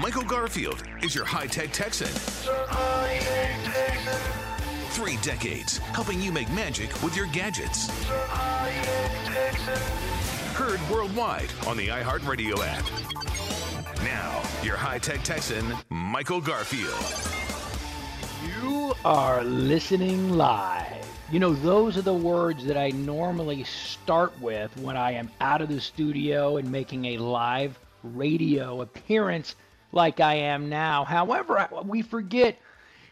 Michael Garfield is your high tech Texan. Three decades helping you make magic with your gadgets. Heard worldwide on the iHeartRadio app. Now, your high tech Texan, Michael Garfield. You are listening live. You know, those are the words that I normally start with when I am out of the studio and making a live radio appearance like I am now. However, we forget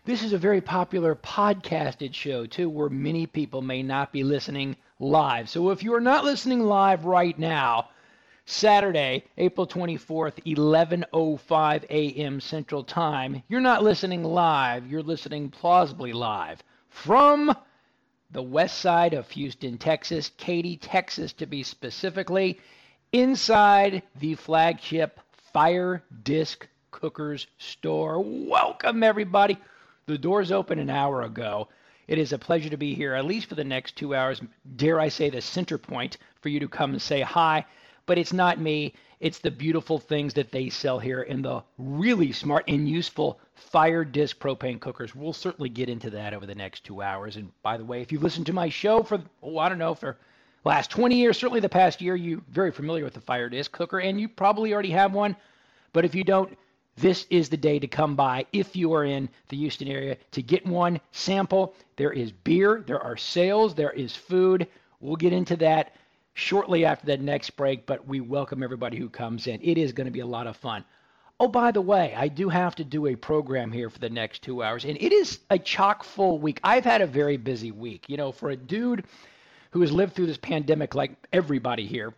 this is a very popular podcasted show, too, where many people may not be listening live. So if you are not listening live right now, Saturday, April 24th, 11:05 a.m. Central Time, you're not listening live, you're listening plausibly live from the west side of Houston, Texas, Katy, Texas to be specifically, inside the flagship Fire Disc Cookers store. Welcome everybody. The doors opened an hour ago. It is a pleasure to be here, at least for the next two hours. Dare I say, the center point for you to come and say hi. But it's not me. It's the beautiful things that they sell here in the really smart and useful fire disc propane cookers. We'll certainly get into that over the next two hours. And by the way, if you've listened to my show for, oh, I don't know, for last 20 years, certainly the past year, you're very familiar with the fire disc cooker, and you probably already have one. But if you don't, this is the day to come by if you are in the Houston area to get one sample. There is beer, there are sales, there is food. We'll get into that shortly after the next break, but we welcome everybody who comes in. It is going to be a lot of fun. Oh, by the way, I do have to do a program here for the next two hours, and it is a chock full week. I've had a very busy week. You know, for a dude who has lived through this pandemic like everybody here,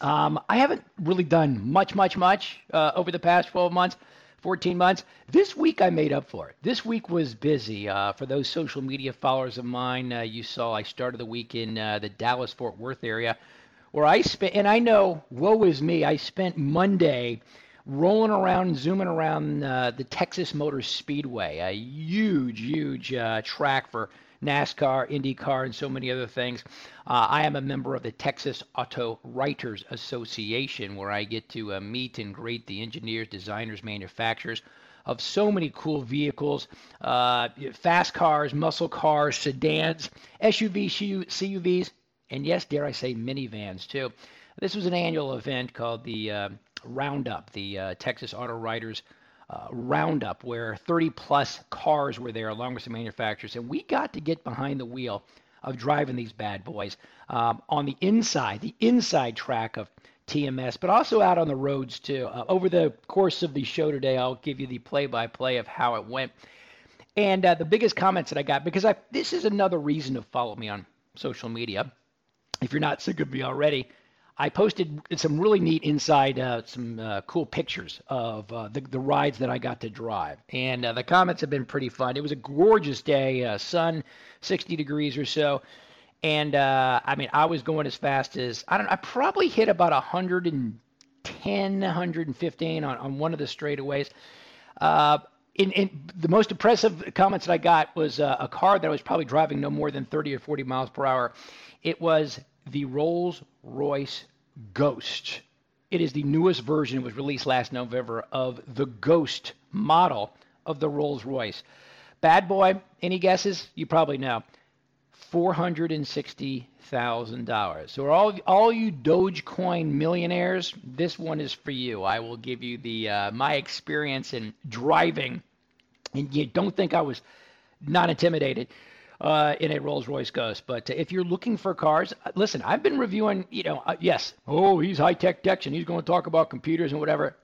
um, I haven't really done much, much, much uh, over the past 12 months, 14 months. This week I made up for it. This week was busy. Uh, for those social media followers of mine, uh, you saw I started the week in uh, the Dallas Fort Worth area where I spent, and I know, woe is me, I spent Monday rolling around, zooming around uh, the Texas Motor Speedway, a huge, huge uh, track for NASCAR, IndyCar, and so many other things. Uh, I am a member of the Texas Auto Writers Association, where I get to uh, meet and greet the engineers, designers, manufacturers of so many cool vehicles uh, fast cars, muscle cars, sedans, SUVs, CUVs, and yes, dare I say, minivans too. This was an annual event called the uh, Roundup, the uh, Texas Auto Writers uh, roundup where 30 plus cars were there along with some manufacturers, and we got to get behind the wheel of driving these bad boys um, on the inside, the inside track of TMS, but also out on the roads too. Uh, over the course of the show today, I'll give you the play-by-play of how it went. And uh, the biggest comments that I got, because I, this is another reason to follow me on social media. If you're not sick of me already, I posted some really neat inside, uh, some uh, cool pictures of uh, the, the rides that I got to drive. And uh, the comments have been pretty fun. It was a gorgeous day, uh, sun, 60 degrees or so. And uh, I mean, I was going as fast as, I don't I probably hit about 110, 115 on, on one of the straightaways. In, in, the most impressive comments that I got was uh, a car that I was probably driving no more than 30 or 40 miles per hour. It was the Rolls Royce Ghost. It is the newest version. It was released last November of the Ghost model of the Rolls Royce. Bad boy, any guesses? You probably know. $460,000. So all all you Dogecoin millionaires, this one is for you. I will give you the uh, my experience in driving and you don't think I was not intimidated uh, in a Rolls Royce Ghost. But if you're looking for cars, uh, listen, I've been reviewing, you know, uh, yes, oh, he's high tech Texan. He's going to talk about computers and whatever.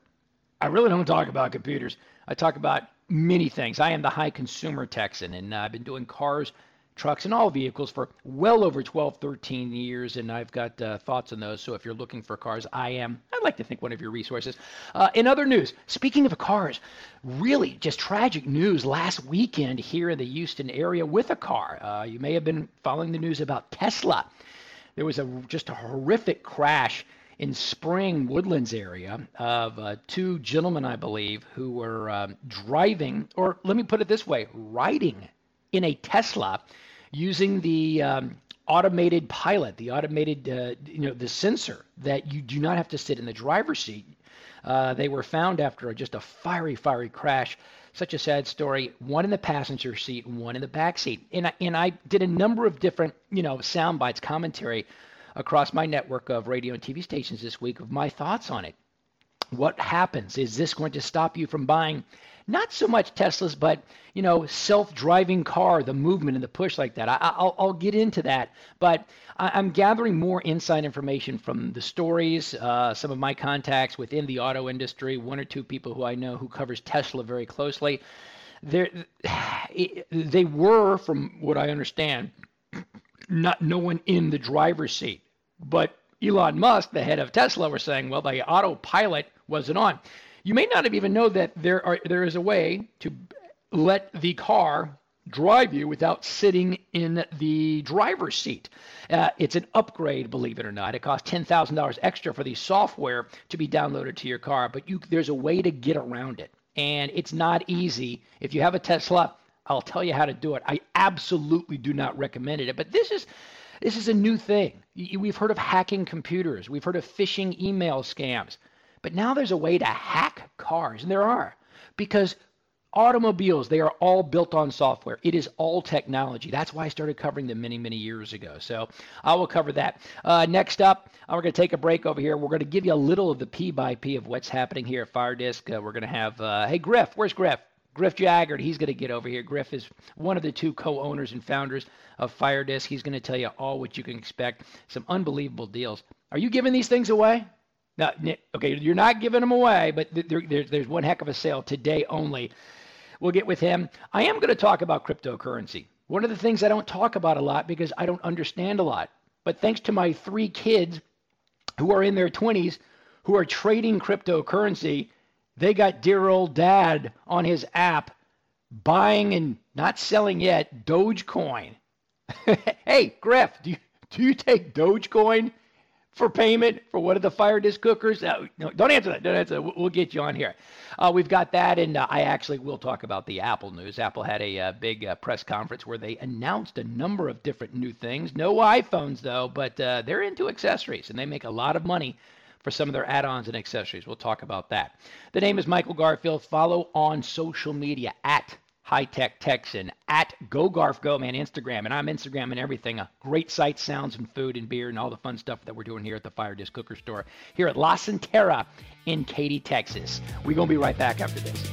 I really don't talk about computers. I talk about many things. I am the high consumer Texan, and uh, I've been doing cars trucks and all vehicles for well over 12, 13 years, and I've got uh, thoughts on those. So if you're looking for cars, I am, I'd like to think, one of your resources. Uh, in other news, speaking of cars, really just tragic news last weekend here in the Houston area with a car. Uh, you may have been following the news about Tesla. There was a just a horrific crash in Spring Woodlands area of uh, two gentlemen, I believe, who were um, driving, or let me put it this way, riding in a Tesla using the um, automated pilot, the automated, uh, you know, the sensor that you do not have to sit in the driver's seat. Uh, they were found after just a fiery, fiery crash. Such a sad story. One in the passenger seat, one in the back seat. And I, and I did a number of different, you know, sound bites, commentary across my network of radio and TV stations this week of my thoughts on it. What happens? Is this going to stop you from buying not so much Teslas, but you know, self-driving car, the movement and the push like that. I, will I'll get into that, but I, am gathering more inside information from the stories, uh, some of my contacts within the auto industry, one or two people who I know who covers Tesla very closely. They're, they were, from what I understand, not no one in the driver's seat, but Elon Musk, the head of Tesla, was saying, well, the autopilot wasn't on. You may not have even know that there are there is a way to let the car drive you without sitting in the driver's seat. Uh, it's an upgrade, believe it or not. It costs ten thousand dollars extra for the software to be downloaded to your car, but you, there's a way to get around it, and it's not easy. If you have a Tesla, I'll tell you how to do it. I absolutely do not recommend it, but this is. This is a new thing. We've heard of hacking computers. We've heard of phishing email scams. But now there's a way to hack cars, and there are, because automobiles, they are all built on software. It is all technology. That's why I started covering them many, many years ago. So I will cover that. Uh, next up, uh, we're going to take a break over here. We're going to give you a little of the P by P of what's happening here at Fire Disc. Uh, we're going to have, uh, hey, Griff, where's Griff? Griff Jaggard, he's going to get over here. Griff is one of the two co-owners and founders of Fire Disc. He's going to tell you all what you can expect. Some unbelievable deals. Are you giving these things away? Now, okay, you're not giving them away, but there, there, there's one heck of a sale today only. We'll get with him. I am going to talk about cryptocurrency. One of the things I don't talk about a lot because I don't understand a lot. But thanks to my three kids who are in their 20s who are trading cryptocurrency, they got dear old dad on his app buying and not selling yet Dogecoin. hey, Griff, do you, do you take Dogecoin? For payment for one of the fire disc cookers? Uh, no, don't answer that. Don't answer that. We'll get you on here. Uh, we've got that, and uh, I actually will talk about the Apple news. Apple had a uh, big uh, press conference where they announced a number of different new things. No iPhones, though, but uh, they're into accessories, and they make a lot of money for some of their add-ons and accessories. We'll talk about that. The name is Michael Garfield. Follow on social media at High Tech Texan at Go Garf Go Man Instagram, and I'm Instagram and everything. A great sight, sounds, and food and beer and all the fun stuff that we're doing here at the Fire Disc Cooker Store here at La Centera in Katy, Texas. We're gonna be right back after this.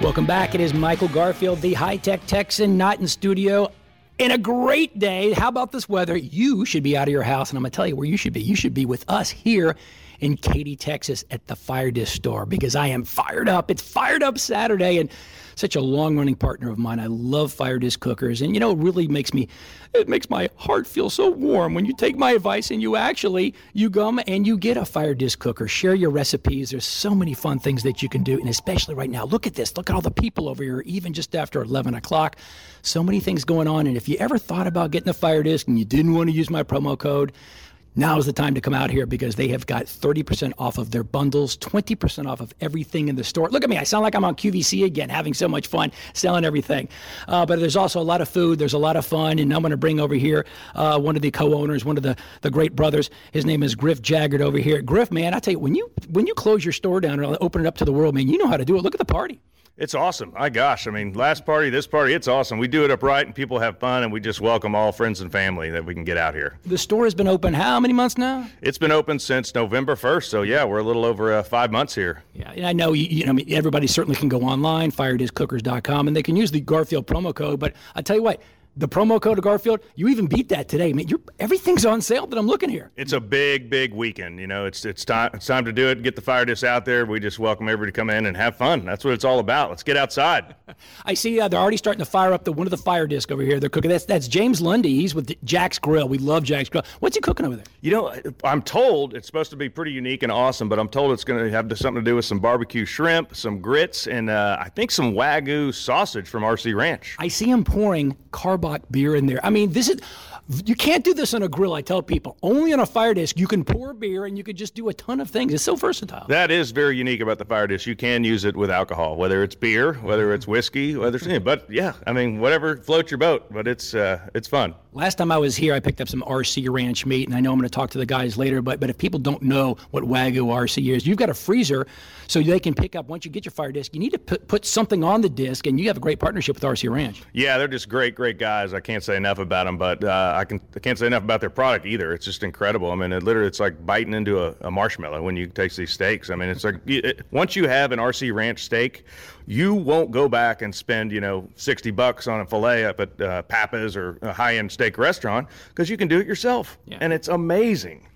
Welcome back. It is Michael Garfield, the high tech Texan, not in studio in a great day. How about this weather? You should be out of your house, and I'm going to tell you where you should be. You should be with us here in Katy, Texas at the Fire Disc store because I am fired up. It's Fired Up Saturday, and such a long-running partner of mine. I love fire disc cookers, and you know, it really makes me, it makes my heart feel so warm when you take my advice and you actually you come and you get a fire disc cooker. Share your recipes. There's so many fun things that you can do, and especially right now. Look at this. Look at all the people over here, even just after 11 o'clock. So many things going on, and if you ever thought about getting a fire disc and you didn't want to use my promo code now is the time to come out here because they have got 30% off of their bundles, 20% off of everything in the store. Look at me. I sound like I'm on QVC again, having so much fun selling everything. Uh, but there's also a lot of food. There's a lot of fun. And I'm going to bring over here uh, one of the co-owners, one of the, the great brothers. His name is Griff Jaggard over here. Griff, man, I tell you, when you, when you close your store down and open it up to the world, man, you know how to do it. Look at the party. It's awesome. My gosh, I mean, last party, this party, it's awesome. We do it upright and people have fun and we just welcome all friends and family that we can get out here. The store has been open how many months now? It's been open since November 1st. So yeah, we're a little over uh, five months here. Yeah, and I know, you, you know, I mean, everybody certainly can go online, firediscookers.com, and they can use the Garfield promo code. But I tell you what, the promo code of Garfield, you even beat that today. I mean, everything's on sale that I'm looking here. It's a big, big weekend. You know, it's it's time it's time to do it. Get the fire disc out there. We just welcome everybody to come in and have fun. That's what it's all about. Let's get outside. I see uh, they're already starting to fire up the one of the fire disc over here. They're cooking. That's that's James Lundy. He's with Jax Grill. We love Jax Grill. What's he cooking over there? You know, I'm told it's supposed to be pretty unique and awesome, but I'm told it's going to have something to do with some barbecue shrimp, some grits, and uh, I think some wagyu sausage from RC Ranch. I see him pouring carbon Karbach beer in there. I mean, this is you can't do this on a grill. I tell people only on a fire disc you can pour beer and you can just do a ton of things. It's so versatile. That is very unique about the fire disc. You can use it with alcohol, whether it's beer, whether it's whiskey, whether it's but yeah, I mean whatever floats your boat. But it's uh, it's fun. Last time I was here, I picked up some RC Ranch meat, and I know I'm going to talk to the guys later. But but if people don't know what Wagyu RC is, you've got a freezer so they can pick up once you get your fire disc. You need to put, put something on the disc, and you have a great partnership with RC Ranch. Yeah, they're just great, great guys. I can't say enough about them, but uh, I can I can't say enough about their product either. It's just incredible. I mean, it literally it's like biting into a, a marshmallow when you taste these steaks. I mean, it's like it, once you have an RC Ranch steak you won't go back and spend you know 60 bucks on a fillet up at uh, Pappas or a high-end steak restaurant because you can do it yourself, yeah. and it's amazing.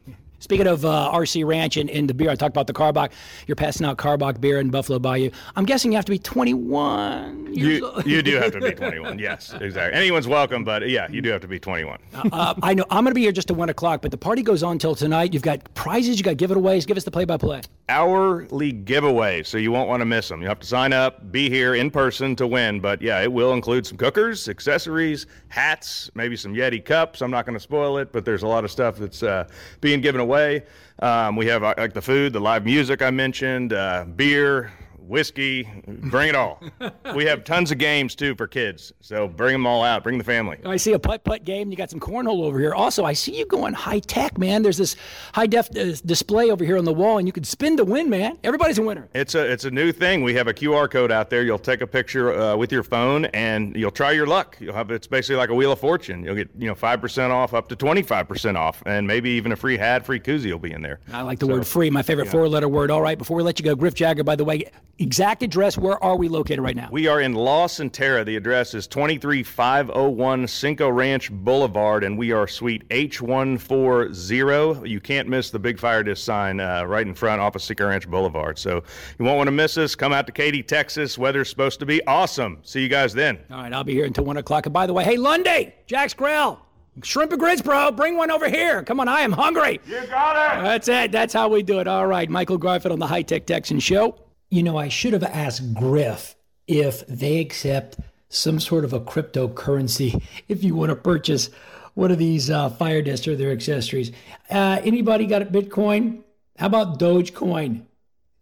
Speaking of uh, RC Ranch and, and, the beer, I talked about the Karbach. You're passing out Karbach beer in Buffalo Bayou. I'm guessing you have to be 21 you, you do have to be 21. Yes, exactly. Anyone's welcome, but yeah, you do have to be 21. uh, uh, I know I'm going to be here just to one o'clock, but the party goes on till tonight. You've got prizes, you got giveaways. Give us the play-by-play. Hourly giveaways, so you won't want to miss them. You have to sign up, be here in person to win. But yeah, it will include some cookers, accessories, hats, maybe some Yeti cups. I'm not going to spoil it, but there's a lot of stuff that's uh, being given away away. Um, we have uh, like the food, the live music I mentioned, uh, beer, whiskey, bring it all. we have tons of games too for kids, so bring them all out. Bring the family. I see a putt putt game. You got some cornhole over here. Also, I see you going high tech, man. There's this high def uh, display over here on the wall, and you can spin to win, man. Everybody's a winner. It's a it's a new thing. We have a QR code out there. You'll take a picture uh, with your phone, and you'll try your luck. You'll have it's basically like a wheel of fortune. You'll get you know five percent off, up to twenty five percent off, and maybe even a free hat, free koozie will be in there. I like the so, word free. My favorite yeah. four letter word. All right, before we let you go, Griff Jaggard. By the way, exact address where are we located right now? We are in La Cantera. The address is 23501 Cinco Ranch Boulevard, and we are suite H140. You can't miss the big fire disc sign uh, right in front off of Cinco Ranch Boulevard. So you won't want to miss us. Come out to Katy, Texas. Weather's supposed to be awesome. See you guys then. All right, I'll be here until 1 o'clock. And by the way, hey, Lundy, Jax Grill. Shrimp and grits, bro. Bring one over here. Come on, I am hungry. You got it. That's it. That's how we do it. All right, Michael Garfield on the High Tech Texan Show you know, I should have asked Griff if they accept some sort of a cryptocurrency if you want to purchase one of these uh, fire discs or their accessories. Uh, anybody got a Bitcoin? How about Dogecoin?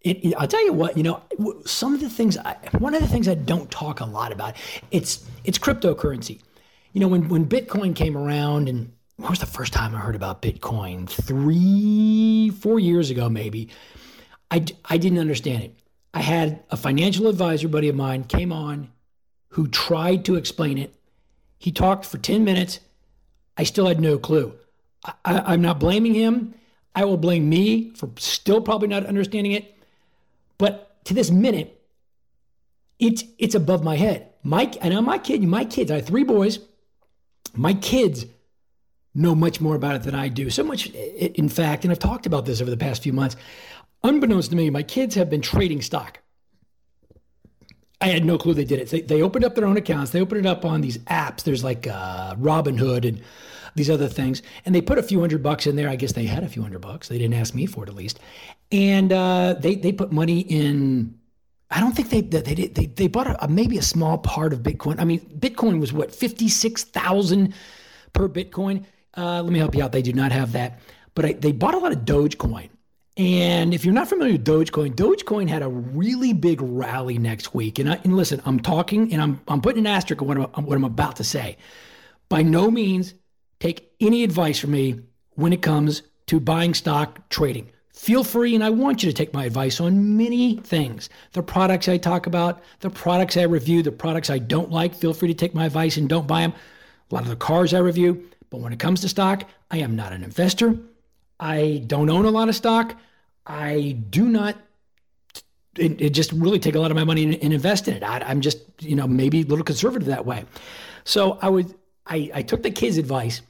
It, I'll tell you what, you know, some of the things, I, one of the things I don't talk a lot about, it's it's cryptocurrency. You know, when, when Bitcoin came around, and was the first time I heard about Bitcoin? Three, four years ago, maybe. I, I didn't understand it. I had a financial advisor buddy of mine came on who tried to explain it. He talked for 10 minutes. I still had no clue. I, am not blaming him. I will blame me for still probably not understanding it. But to this minute, it's it's above my head. Mike, and I'm my kid, my kids, I have three boys. My kids know much more about it than I do. So much, in fact, and I've talked about this over the past few months. Unbeknownst to me, my kids have been trading stock. I had no clue they did it. They, they opened up their own accounts. They opened it up on these apps. There's like uh, Robinhood and these other things. And they put a few hundred bucks in there. I guess they had a few hundred bucks. They didn't ask me for it at least. And uh, they, they put money in. I don't think they they did they, they bought a, a, maybe a small part of Bitcoin. I mean, Bitcoin was what fifty six thousand per Bitcoin. Uh, let me help you out. They do not have that, but I, they bought a lot of Dogecoin. And if you're not familiar with Dogecoin, Dogecoin had a really big rally next week. And, I, and listen, I'm talking and I'm, I'm putting an asterisk on what I'm, what I'm about to say. By no means take any advice from me when it comes to buying stock trading. Feel free, and I want you to take my advice on many things. The products I talk about, the products I review, the products I don't like, feel free to take my advice and don't buy them. A lot of the cars I review. But when it comes to stock, I am not an investor. I don't own a lot of stock. I do not it, it, just really take a lot of my money and, and invest in it. I, am just, you know, maybe a little conservative that way. So I would, I, I took the kids' advice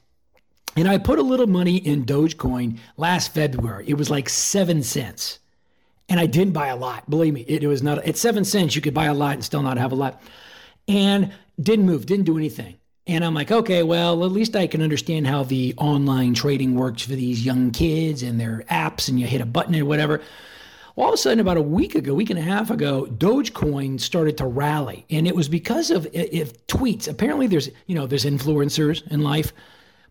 and I put a little money in Dogecoin last February. It was like seven cents. And I didn't buy a lot. Believe me, it, it was not, at seven cents, you could buy a lot and still not have a lot. And didn't move, didn't do anything. And I'm like, okay, well, at least I can understand how the online trading works for these young kids and their apps, and you hit a button or whatever. all of a sudden, about a week ago, week and a half ago, Dogecoin started to rally, and it was because of if tweets. Apparently, there's you know there's influencers in life,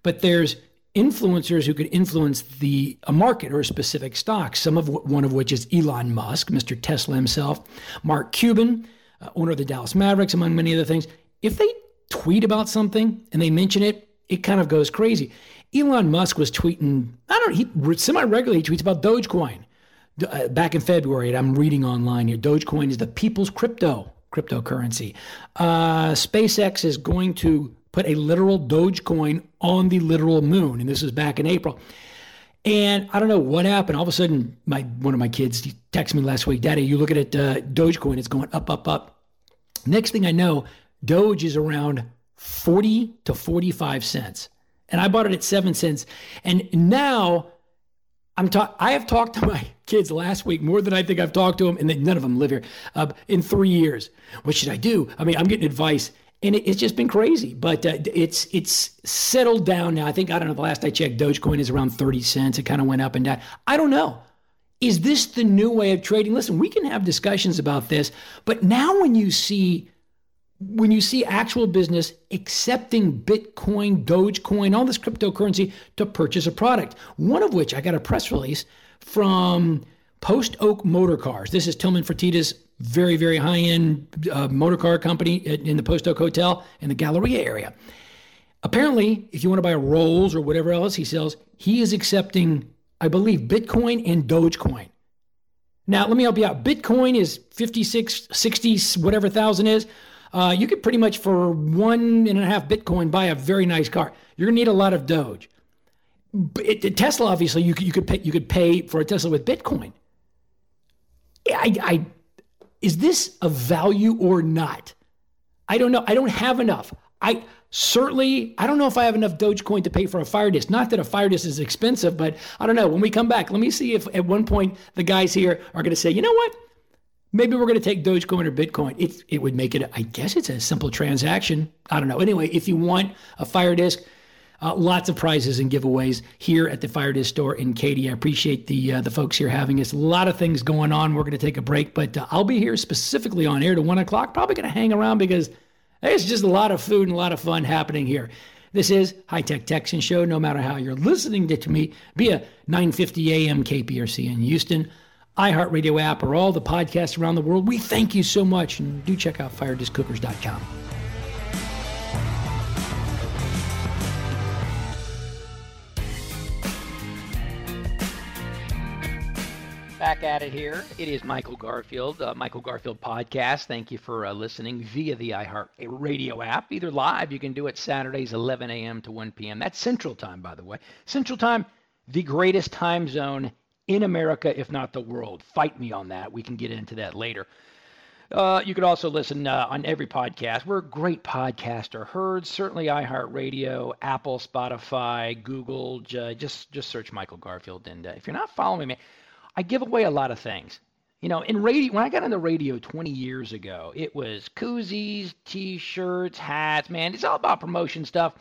but there's influencers who could influence the a market or a specific stock. Some of one of which is Elon Musk, Mr. Tesla himself, Mark Cuban, uh, owner of the Dallas Mavericks, among many other things. If they tweet about something and they mention it, it kind of goes crazy. Elon Musk was tweeting. I don't. He semi regularly tweets about Dogecoin. Uh, back in February, I'm reading online here. Dogecoin is the people's crypto cryptocurrency. Uh, SpaceX is going to put a literal Dogecoin on the literal moon, and this is back in April. And I don't know what happened. All of a sudden, my one of my kids texted me last week, "Daddy, you look at it, uh, Dogecoin. It's going up, up, up." Next thing I know, Doge is around forty to forty-five cents, and I bought it at seven cents. And now I'm talk. I have talked to my kids last week more than I think I've talked to them, and none of them live here. Uh, in three years, what should I do? I mean, I'm getting advice, and it, it's just been crazy. But uh, it's it's settled down now. I think I don't know. The last I checked, Dogecoin is around thirty cents. It kind of went up and down. I don't know. Is this the new way of trading? Listen, we can have discussions about this, but now when you see when you see actual business accepting Bitcoin, Dogecoin, all this cryptocurrency to purchase a product, one of which I got a press release from Post Oak Motor Cars. This is Tillman Fertitta's very, very high end uh, motor car company in the Post Oak Hotel in the Galleria area. Apparently, if you want to buy Rolls or whatever else he sells, he is accepting, I believe, Bitcoin and Dogecoin. Now, let me help you out. Bitcoin is 56, 60, whatever thousand is. Uh, you could pretty much for one and a half Bitcoin buy a very nice car. You're gonna need a lot of Doge. It, Tesla, obviously, you could you could pay you could pay for a Tesla with Bitcoin. I, I is this a value or not? I don't know. I don't have enough. I certainly I don't know if I have enough Dogecoin to pay for a fire disc. Not that a fire disc is expensive, but I don't know. When we come back, let me see if at one point the guys here are going to say, you know what? Maybe we're going to take Dogecoin or Bitcoin. It, it would make it, I guess it's a simple transaction. I don't know. Anyway, if you want a Fire Disc, uh, lots of prizes and giveaways here at the Fire Disc store in Katy. I appreciate the uh, the folks here having us. A lot of things going on. We're going to take a break, but uh, I'll be here specifically on air to one o'clock. Probably going to hang around because there's just a lot of food and a lot of fun happening here. This is High Tech Texan Show. No matter how you're listening to me, via 9:50 a.m. KPRC in Houston iHeartRadio app, or all the podcasts around the world. We thank you so much, and do check out FireDiscCookers.com. Back at it here. It is Michael Garfield, uh, Michael Garfield Podcast. Thank you for uh, listening via the iHeartRadio app, either live. You can do it Saturdays, 11 a.m. to 1 p.m. That's Central Time, by the way. Central Time, the greatest time zone in America, if not the world. Fight me on that. We can get into that later. Uh, you could also listen uh, on every podcast. We're a great podcaster. Heard certainly iHeartRadio, Apple, Spotify, Google. just just search Michael Garfield. And uh, if you're not following me, I give away a lot of things. You know, in radio, when I got into radio 20 years ago, it was koozies, T-shirts, hats. Man, it's all about promotion stuff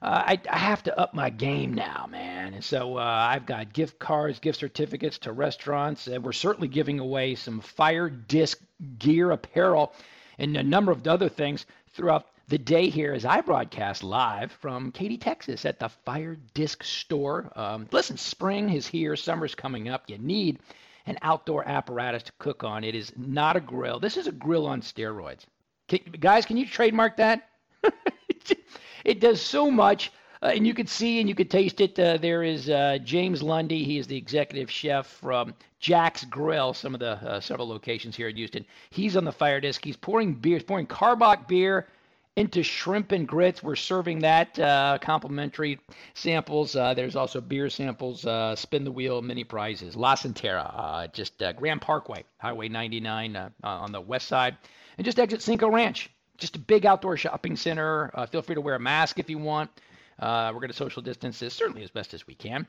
uh, I, I have to up my game now, man. And so uh, I've got gift cards, gift certificates to restaurants, and we're certainly giving away some fire disc gear, apparel, and a number of other things throughout the day here as I broadcast live from Katy, Texas at the Fire Disc Store. Um, listen, spring is here, summer's coming up. You need an outdoor apparatus to cook on. It is not a grill. This is a grill on steroids. Can, guys, can you trademark that? it does so much. Uh, and you could see and you could taste it. Uh, there is uh, James Lundy. He is the executive chef from Jax Grill, some of the uh, several locations here in Houston. He's on the fire disc. He's pouring beer, pouring Karbach beer into shrimp and grits. We're serving that uh, complimentary samples. Uh, there's also beer samples, spin the wheel, mini prizes. La Centerra, just Grand Parkway, Highway 99 on the west side, and just exit Cinco Ranch just a big outdoor shopping center. Uh, feel free to wear a mask if you want. Uh, we're going to social distance this certainly as best as we can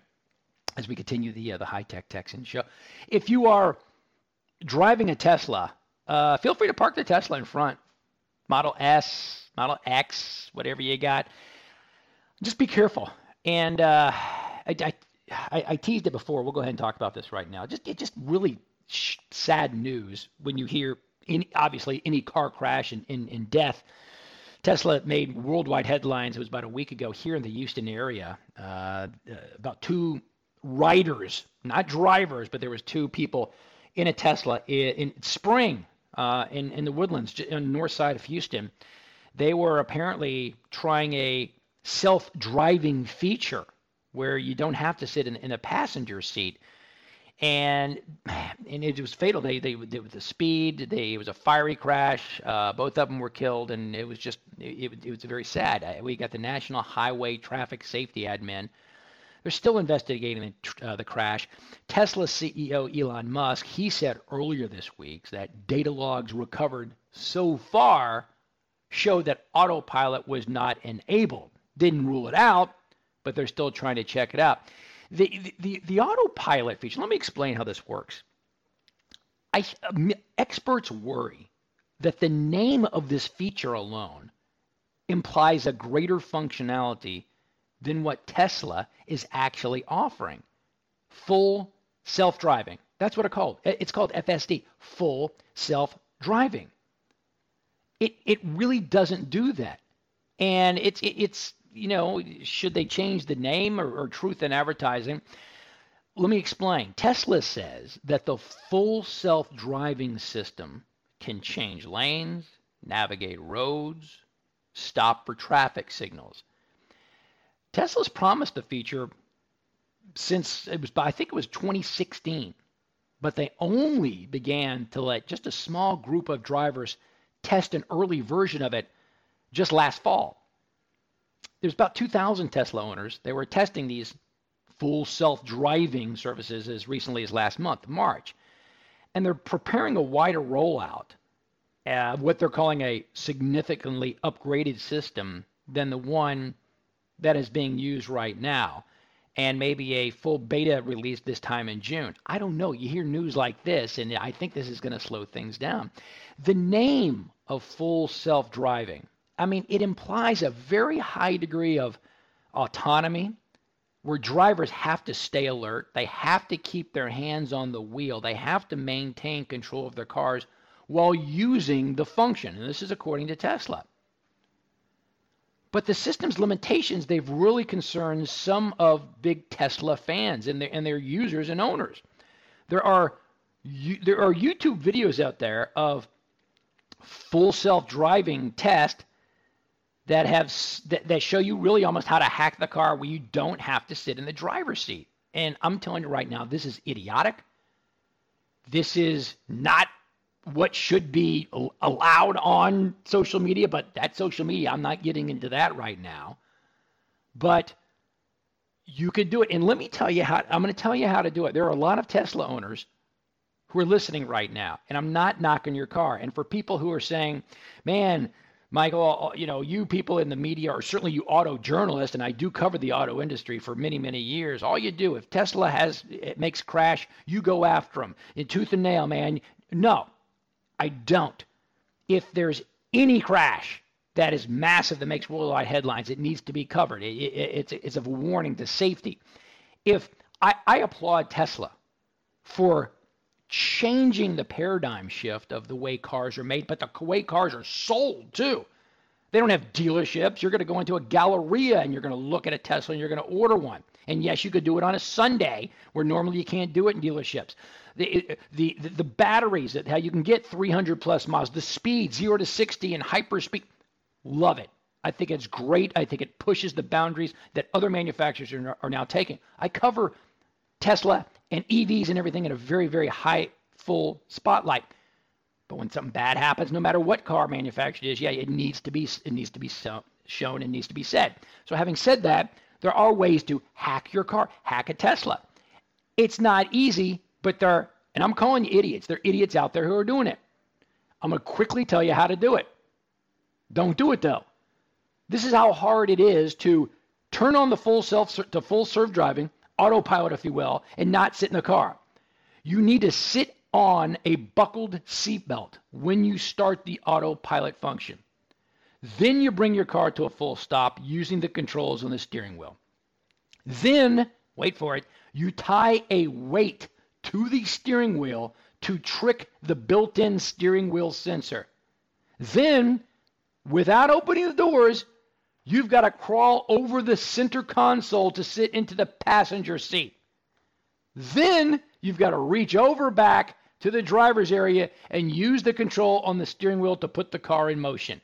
as we continue the uh, the high tech Texan show. If you are driving a Tesla, uh, feel free to park the Tesla in front. Model S, Model X, whatever you got. Just be careful. And uh, I, I, I, teased it before. We'll go ahead and talk about this right now. Just it just really sad news when you hear any, obviously any car crash and, and, and death. Tesla made worldwide headlines. It was about a week ago here in the Houston area. Uh, uh, about two riders, not drivers, but there was two people in a Tesla in, in spring uh, in in the woodlands on the north side of Houston. They were apparently trying a self-driving feature where you don't have to sit in, in a passenger seat and and it was fatal. They they did with the speed. They it was a fiery crash. Uh, both of them were killed, and it was just it, it was very sad. We got the National Highway Traffic Safety admin. They're still investigating the, uh, the crash. Tesla CEO Elon Musk he said earlier this week that data logs recovered so far show that autopilot was not enabled. Didn't rule it out, but they're still trying to check it out. The, the, the, autopilot feature, let me explain how this works. I, um, experts worry that the name of this feature alone implies a greater functionality than what Tesla is actually offering. Full self driving. That's what it's called. It's called FSD, full self driving. It, it really doesn't do that. And it's, it, it's you know, should they change the name or, or truth in advertising? Let me explain. Tesla says that the full self driving system can change lanes, navigate roads, stop for traffic signals. Tesla's promised the feature since it was, I think it was 2016, but they only began to let just a small group of drivers test an early version of it just last fall there's about 2,000 Tesla owners. They were testing these full self-driving services as recently as last month, March, and they're preparing a wider rollout, of what they're calling a significantly upgraded system than the one that is being used right now, and maybe a full beta release this time in June. I don't know. You hear news like this, and I think this is going to slow things down. The name of full self-driving I mean, it implies a very high degree of autonomy where drivers have to stay alert. They have to keep their hands on the wheel. They have to maintain control of their cars while using the function. And this is according to Tesla. But the system's limitations, they've really concerned some of big Tesla fans and their, and their users and owners. There are, there are YouTube videos out there of full self-driving test that have that, that show you really almost how to hack the car where you don't have to sit in the driver's seat. And I'm telling you right now, this is idiotic. This is not what should be allowed on social media, but that social media, I'm not getting into that right now. But you could do it. And let me tell you how I'm going to tell you how to do it. There are a lot of Tesla owners who are listening right now, and I'm not knocking your car. And for people who are saying, man, Michael, uh, uh, you know, you people in the media, or certainly you auto journalists, and I do cover the auto industry for many, many years. All you do, if Tesla has it makes crash, you go after them in tooth and nail, man. No, I don't. If there's any crash that is massive that makes worldwide headlines, it needs to be covered. It, it, it's, it's a warning to safety. If I, I applaud Tesla for changing the paradigm shift of the way cars are made, but the way cars are sold too. They don't have dealerships. You're going to go into a galleria and you're going to look at a Tesla and you're going to order one. And yes, you could do it on a Sunday where normally you can't do it in dealerships. The, the, the, batteries, that how you can get 300 plus miles, the speed, 0 to 60 and hyper speed. Love it. I think it's great. I think it pushes the boundaries that other manufacturers are, are now taking. I cover Tesla and EVs and everything in a very, very high full spotlight. But when something bad happens, no matter what car manufacturer it is, yeah, it needs to be it needs to be so, shown and needs to be said. So having said that, there are ways to hack your car, hack a Tesla. It's not easy, but there and I'm calling you idiots. There are idiots out there who are doing it. I'm going to quickly tell you how to do it. Don't do it though. This is how hard it is to turn on the full self to full serve driving autopilot, if you will, and not sit in the car. You need to sit on a buckled seatbelt when you start the autopilot function. Then you bring your car to a full stop using the controls on the steering wheel. Then, wait for it, you tie a weight to the steering wheel to trick the built in steering wheel sensor. Then, without opening the doors, you've got to crawl over the center console to sit into the passenger seat. Then, you've got to reach over back to the driver's area and use the control on the steering wheel to put the car in motion.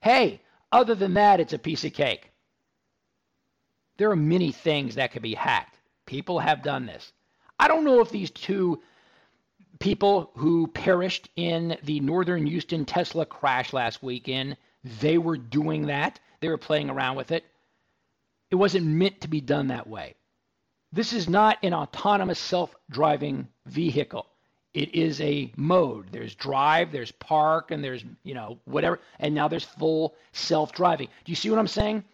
Hey, other than that, it's a piece of cake. There are many things that could be hacked. People have done this. I don't know if these two people who perished in the northern Houston Tesla crash last weekend, they were doing that. They were playing around with it. It wasn't meant to be done that way. This is not an autonomous self driving vehicle. It is a mode. There's drive, there's park, and there's, you know, whatever. And now there's full self driving. Do you see what I'm saying?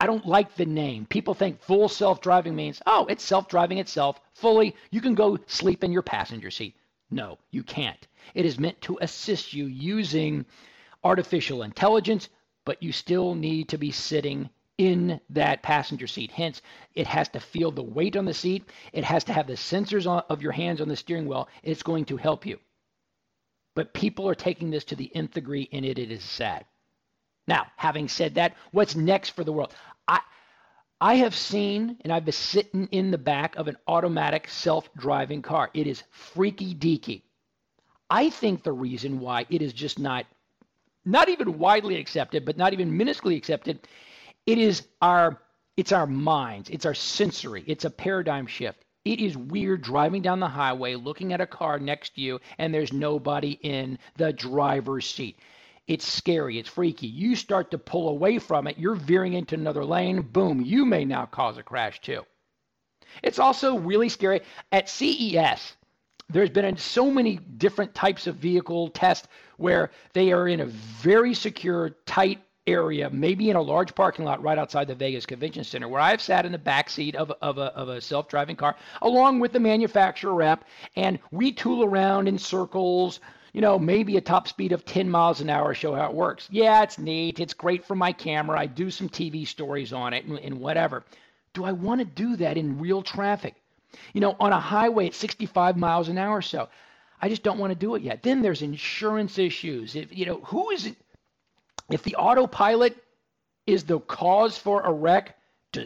I don't like the name. People think full self driving means, oh, it's self driving itself fully. You can go sleep in your passenger seat. No, you can't. It is meant to assist you using artificial intelligence, but you still need to be sitting in that passenger seat. Hence, it has to feel the weight on the seat. It has to have the sensors on, of your hands on the steering wheel. It's going to help you. But people are taking this to the nth degree, and it, it is sad. Now, having said that, what's next for the world? I I have seen and I've been sitting in the back of an automatic self-driving car. It is freaky deaky. I think the reason why it is just not not even widely accepted, but not even minusculely accepted, it is our it's our minds, it's our sensory, it's a paradigm shift. It is weird driving down the highway, looking at a car next to you, and there's nobody in the driver's seat. It's scary. It's freaky. You start to pull away from it. You're veering into another lane. Boom. You may now cause a crash too. It's also really scary. At CES, there's been so many different types of vehicle tests where they are in a very secure, tight area, maybe in a large parking lot right outside the Vegas Convention Center, where I've sat in the back seat of, of, a, of a self driving car along with the manufacturer rep, and we tool around in circles you know, maybe a top speed of 10 miles an hour, show how it works. Yeah, it's neat. It's great for my camera. I do some TV stories on it and, and whatever. Do I want to do that in real traffic? You know, on a highway at 65 miles an hour or so. I just don't want to do it yet. Then there's insurance issues. If you know, who is it? If the autopilot is the cause for a wreck,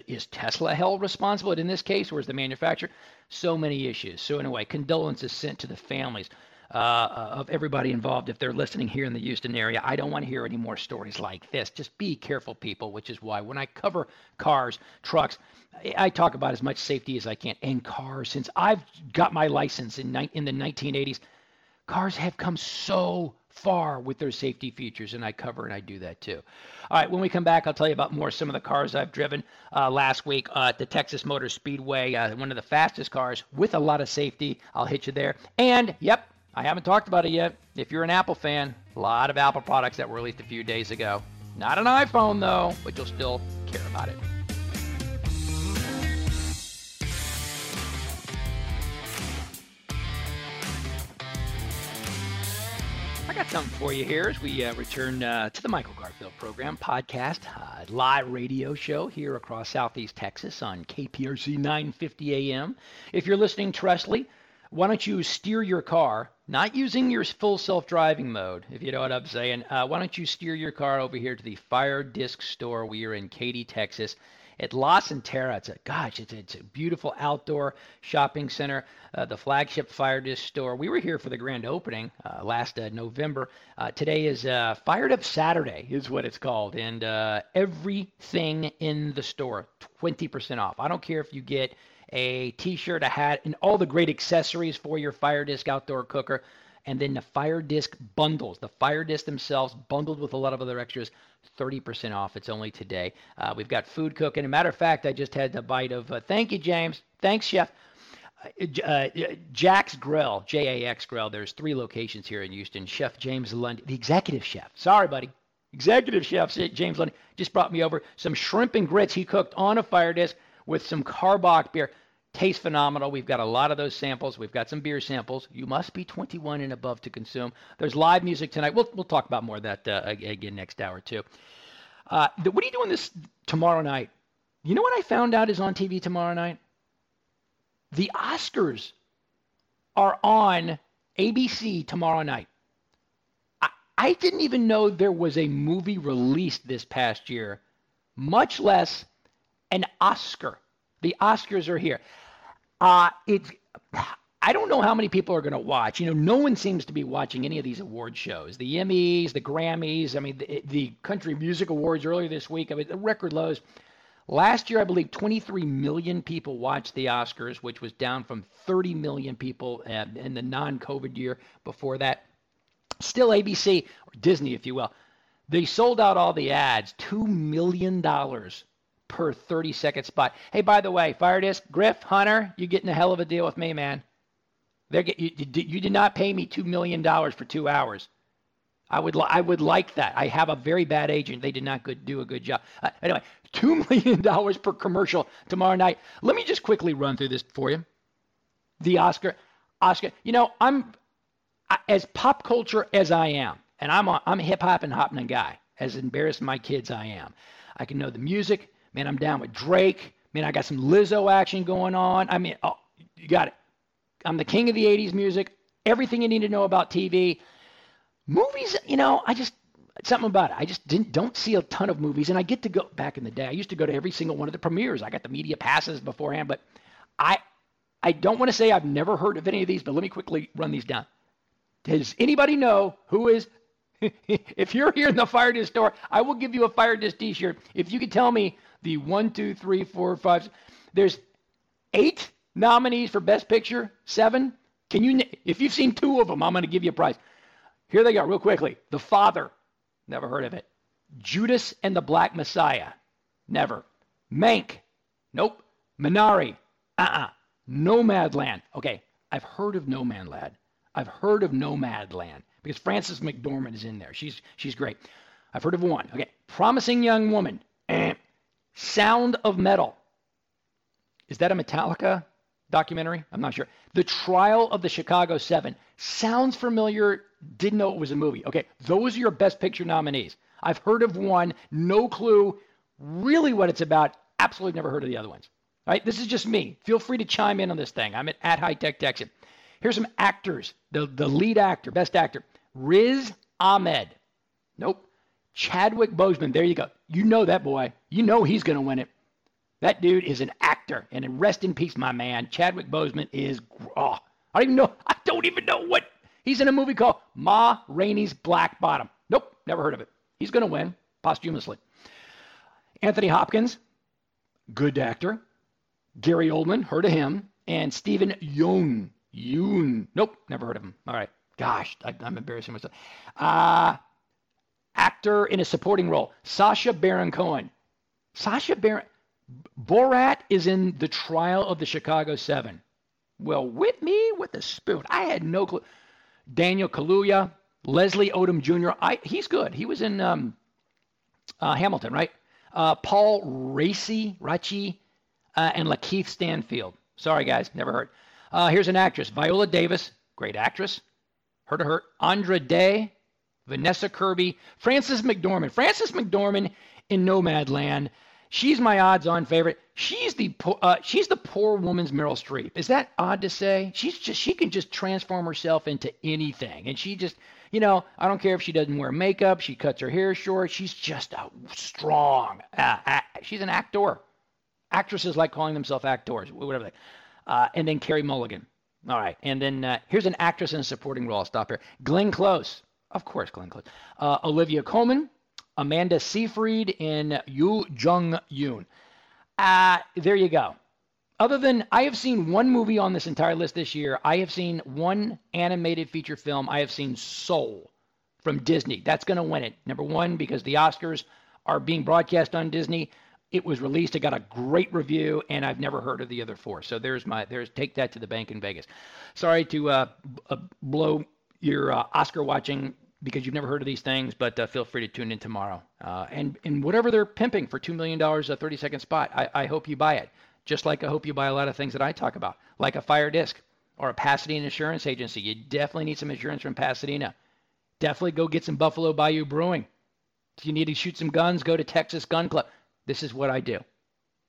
is Tesla held responsible in this case, or is the manufacturer? So many issues. So anyway, condolences sent to the families uh, of everybody involved if they're listening here in the Houston area. I don't want to hear any more stories like this. Just be careful, people, which is why when I cover cars, trucks, I talk about as much safety as I can. And cars, since I've got my license in, in the 1980s, cars have come so far with their safety features, and I cover and I do that too. All right, when we come back, I'll tell you about more some of the cars I've driven uh, last week uh, at the Texas Motor Speedway, uh, one of the fastest cars with a lot of safety. I'll hit you there. And, yep, I haven't talked about it yet. If you're an Apple fan, a lot of Apple products that were released a few days ago. Not an iPhone though, but you'll still care about it. I got something for you here as we uh, return uh, to the Michael Garfield program podcast, uh, live radio show here across Southeast Texas on KPRC 950 AM. If you're listening terrestrially, why don't you steer your car, not using your full self-driving mode, if you know what I'm saying. Uh, why don't you steer your car over here to the Fire Disc Store? We are in Katy, Texas, at La Cantera. It's a gosh, it's a, it's a beautiful outdoor shopping center. Uh, the flagship Fire Disc Store. We were here for the grand opening uh, last uh, November. Uh, today is uh, Fired Up Saturday, is what it's called, and everything in the store 20% off. I don't care if you get a t-shirt, a hat, and all the great accessories for your Fire Disc outdoor cooker. And then the Fire Disc bundles, the Fire Disc themselves, bundled with a lot of other extras, 30% off. It's only today. Uh, we've got food cooking. As a matter of fact, I just had a bite of. Uh, thank you, James. Thanks, Chef. Uh, uh Jax Grill, J A X Grill. There's three locations here in Houston. Chef James Lundy, the executive chef. Sorry, buddy. Executive chef James Lundy just brought me over some shrimp and grits he cooked on a fire disc with some Karbach beer. Tastes phenomenal. We've got a lot of those samples. We've got some beer samples. You must be 21 and above to consume. There's live music tonight. We'll, we'll talk about more of that uh, again next hour, too. Uh, what are you doing this tomorrow night? You know what I found out is on TV tomorrow night? The Oscars are on ABC tomorrow night. I, I didn't even know there was a movie released this past year, much less an Oscar. The Oscars are here. Uh, it's I don't know how many people are going to watch. You know, no one seems to be watching any of these award shows. The Emmys, the Grammys, I mean, the, the Country Music Awards earlier this week, I mean, the record lows. Last year, I believe 23 million people watched the Oscars, which was down from 30 million people in the non COVID year before that. Still, ABC, or Disney, if you will, they sold out all the ads, $2 million per 30 second spot. Hey, by the way, Fire Disc, Griff, Hunter, you're getting a hell of a deal with me, man. They're, get, you, you did not pay me $2 million for two hours. I would, I would like that. I have a very bad agent. They did not good, do a good job. Uh, anyway, $2 million per commercial tomorrow night. Let me just quickly run through this for you. The Oscar, Oscar, you know, I'm as pop culture as I am, and I'm a, I'm a hip hop and hopping guy, as embarrassed my kids I am. I can know the music. Man, I'm down with Drake. Man, I got some Lizzo action going on. I mean, oh, you got it. I'm the king of the 80s music, everything you need to know about TV. Movies, you know, I just something about it. I just didn't don't see a ton of movies, and I get to go back in the day. I used to go to every single one of the premieres. I got the media passes beforehand, but I I don't want to say I've never heard of any of these, but let me quickly run these down. Does anybody know who is? if you're here in the Fire Disc store, I will give you a Fire Disc T-shirt if you can tell me the one, two, three, four, five. There's eight nominees for Best Picture? Seven? Can you, if you've seen two of them, I'm going to give you a prize. Here they go, real quickly. The Father, never heard of it. Judas and the Black Messiah, never. Mank, nope. Minari, uh-uh. Nomadland, okay. I've heard of Nomadland. I've heard of Nomadland because Frances McDormand is in there. She's she's great. I've heard of one. Okay, Promising Young Woman, eh. Sound of Metal. Is that a Metallica documentary. I'm not sure. The Trial of the Chicago Seven. Sounds familiar. Didn't know it was a movie. Okay, those are your Best Picture nominees. I've heard of one. No clue really what it's about. Absolutely never heard of the other ones. All right, this is just me. Feel free to chime in on this thing. I'm at, at High Tech Texan. Here's some actors. The, the lead actor, best actor, Riz Ahmed. Nope. Chadwick Boseman. There you go. You know that boy. You know he's going to win it. That dude is an actor, and rest in peace, my man. Chadwick Boseman is. Oh, I don't even know. I don't even know what he's in a movie called Ma Rainey's Black Bottom. Nope, never heard of it. He's going to win posthumously. Anthony Hopkins, good actor. Gary Oldman, heard of him, and Steven. Yeun. Nope, never heard of him. All right. Gosh, I, am embarrassing myself. Uh, actor in a supporting role, Sacha Baron Cohen. Sacha Baron. Borat is in the trial of the Chicago Seven. Well, with me with a spoon. I had no clue. Daniel Kaluuya, Leslie Odom Jr. I, he's good. He was in um, uh, Hamilton, right? Uh, Paul Raci, Rachi, uh, and Lakeith Stanfield. Sorry, guys, never heard. Uh, here's an actress, Viola Davis, great actress. Heard of her? Andra Day, Vanessa Kirby, Frances McDormand. Frances McDormand in Nomadland She's my odds-on favorite. She's the uh, she's the poor woman's Meryl Streep. Is that odd to say? She's just she can just transform herself into anything, and she just you know I don't care if she doesn't wear makeup. She cuts her hair short. She's just a strong. Uh, uh, she's an actor. Actresses like calling themselves actors, whatever. Uh, and then Carey Mulligan. All right, and then uh, here's an actress in a supporting role. I'll stop here. Glenn Close, of course, Glenn Close. Uh, Olivia Colman. Amanda Seyfried, and Yu Jung Yoon. Uh, there you go. Other than I have seen one movie on this entire list this year, I have seen one animated feature film. I have seen Soul from Disney. That's going to win it. Number one, because the Oscars are being broadcast on Disney. It was released. It got a great review, and I've never heard of the other four. So there's my there's take that to the bank in Vegas. Sorry to uh, uh, blow your uh, Oscar watching because you've never heard of these things, but uh, feel free to tune in tomorrow. Uh, and, and whatever they're pimping for $2 million a 30 second spot, I, I hope you buy it. Just like I hope you buy a lot of things that I talk about, like a fire disc or a Pasadena insurance agency. You definitely need some insurance from Pasadena. Definitely go get some Buffalo Bayou Brewing. If you need to shoot some guns, go to Texas Gun Club. This is what I do.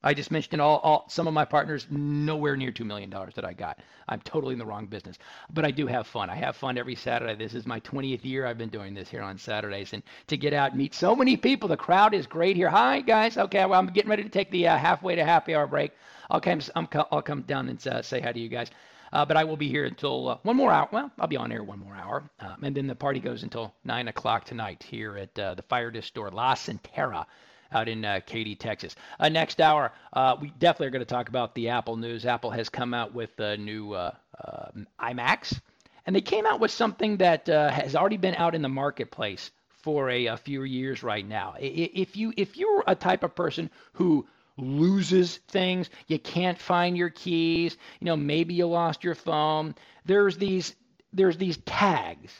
I just mentioned all, all some of my partners nowhere near two million dollars that I got. I'm totally in the wrong business, but I do have fun. I have fun every Saturday. This is my 20th year I've been doing this here on Saturdays, and to get out and meet so many people. The crowd is great here. Hi guys. Okay, well I'm getting ready to take the uh, halfway to happy hour break. I'll come. I'm, I'll come down and uh, say hi to you guys. Uh, but I will be here until uh, one more hour. Well, I'll be on air one more hour, um, and then the party goes until nine o'clock tonight here at uh, the Fire Disc Store La Centerra out in uh, Katy, Texas. Uh, next hour, uh, we definitely are going to talk about the Apple news. Apple has come out with a new uh, uh, iMacs, and they came out with something that has already been out in the marketplace for a, a few years right now. If you if you're a type of person who loses things, you can't find your keys, you know, maybe you lost your phone. There's these there's these tags.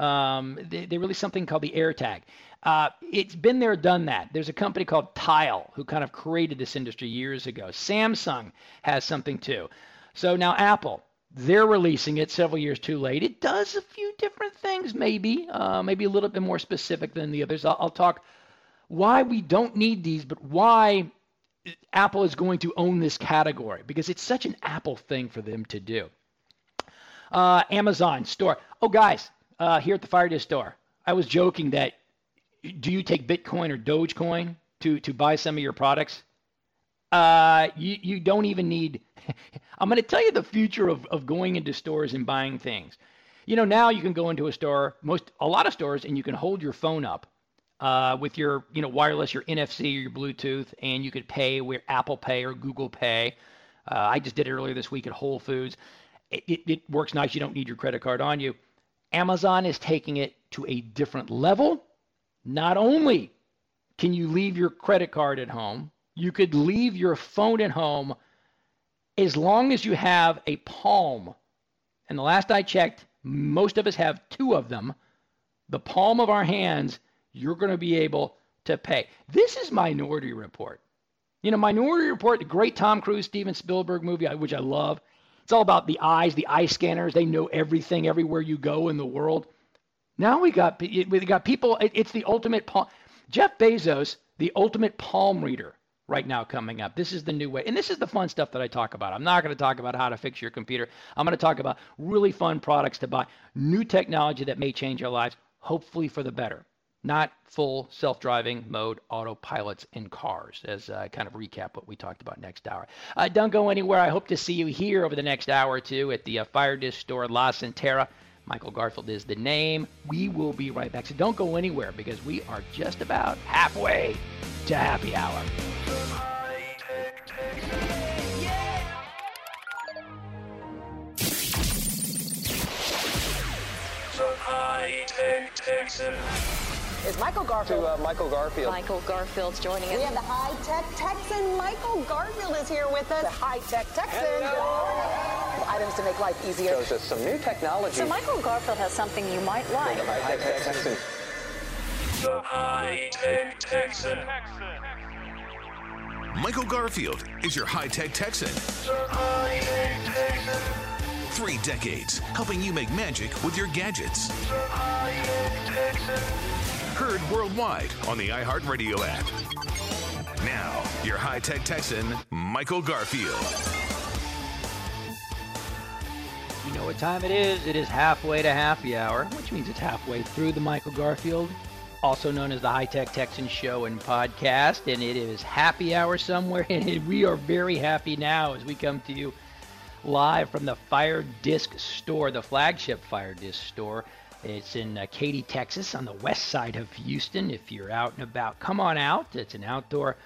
Um, they, they released something called the AirTag. Uh, it's been there, done that. There's a company called Tile who kind of created this industry years ago. Samsung has something too. So now Apple, they're releasing it several years too late. It does a few different things, maybe, uh, maybe a little bit more specific than the others. I'll, I'll talk why we don't need these, but why Apple is going to own this category because it's such an Apple thing for them to do. Uh, Amazon store. Oh, guys, uh, here at the Fire Disc store, I was joking that do you take Bitcoin or Dogecoin to to buy some of your products? Uh, you you don't even need. I'm going to tell you the future of of going into stores and buying things. You know, now you can go into a store, most a lot of stores, and you can hold your phone up uh, with your you know wireless, your NFC or your Bluetooth, and you could pay with Apple Pay or Google Pay. Uh, I just did it earlier this week at Whole Foods. It, it, it works nice. You don't need your credit card on you. Amazon is taking it to a different level not only can you leave your credit card at home, you could leave your phone at home as long as you have a palm. And the last I checked, most of us have two of them. The palm of our hands, you're going to be able to pay. This is Minority Report. You know, Minority Report, the great Tom Cruise, Steven Spielberg movie, which I love. It's all about the eyes, the eye scanners. They know everything everywhere you go in the world. Now we got we got people. It's the ultimate palm. Jeff Bezos, the ultimate palm reader, right now coming up. This is the new way, and this is the fun stuff that I talk about. I'm not going to talk about how to fix your computer. I'm going to talk about really fun products to buy, new technology that may change your lives, hopefully for the better. Not full self-driving mode autopilots in cars, as I kind of recap what we talked about next hour. Uh, don't go anywhere. I hope to see you here over the next hour or two at the uh, Fire Disc Store La Centerra. Michael Garfield is the name. We will be right back. So don't go anywhere because we are just about halfway to happy hour. Is Michael Garfield? To uh, Michael Garfield. Michael Garfield's joining us. We have the high-tech Texan. Michael Garfield is here with us. The high-tech Texan. Hello items to make life easier. Shows us some new technology. So Michael Garfield has something you might like. The high-tech Texan. The high-tech Texan. Michael Garfield is your high-tech Texan. The high-tech Texan. Three decades helping you make magic with your gadgets. Heard worldwide on the iHeartRadio app. Now, your high-tech Texan, Michael Garfield. You know what time it is? It is halfway to happy hour, which means it's halfway through the Michael Garfield, also known as the High Tech Texan Show and Podcast. And it is happy hour somewhere. And we are very happy now as we come to you live from the Fire Disc Store, the flagship Fire Disc Store. It's in uh, Katy, Texas, on the west side of Houston. If you're out and about, come on out. It's an outdoor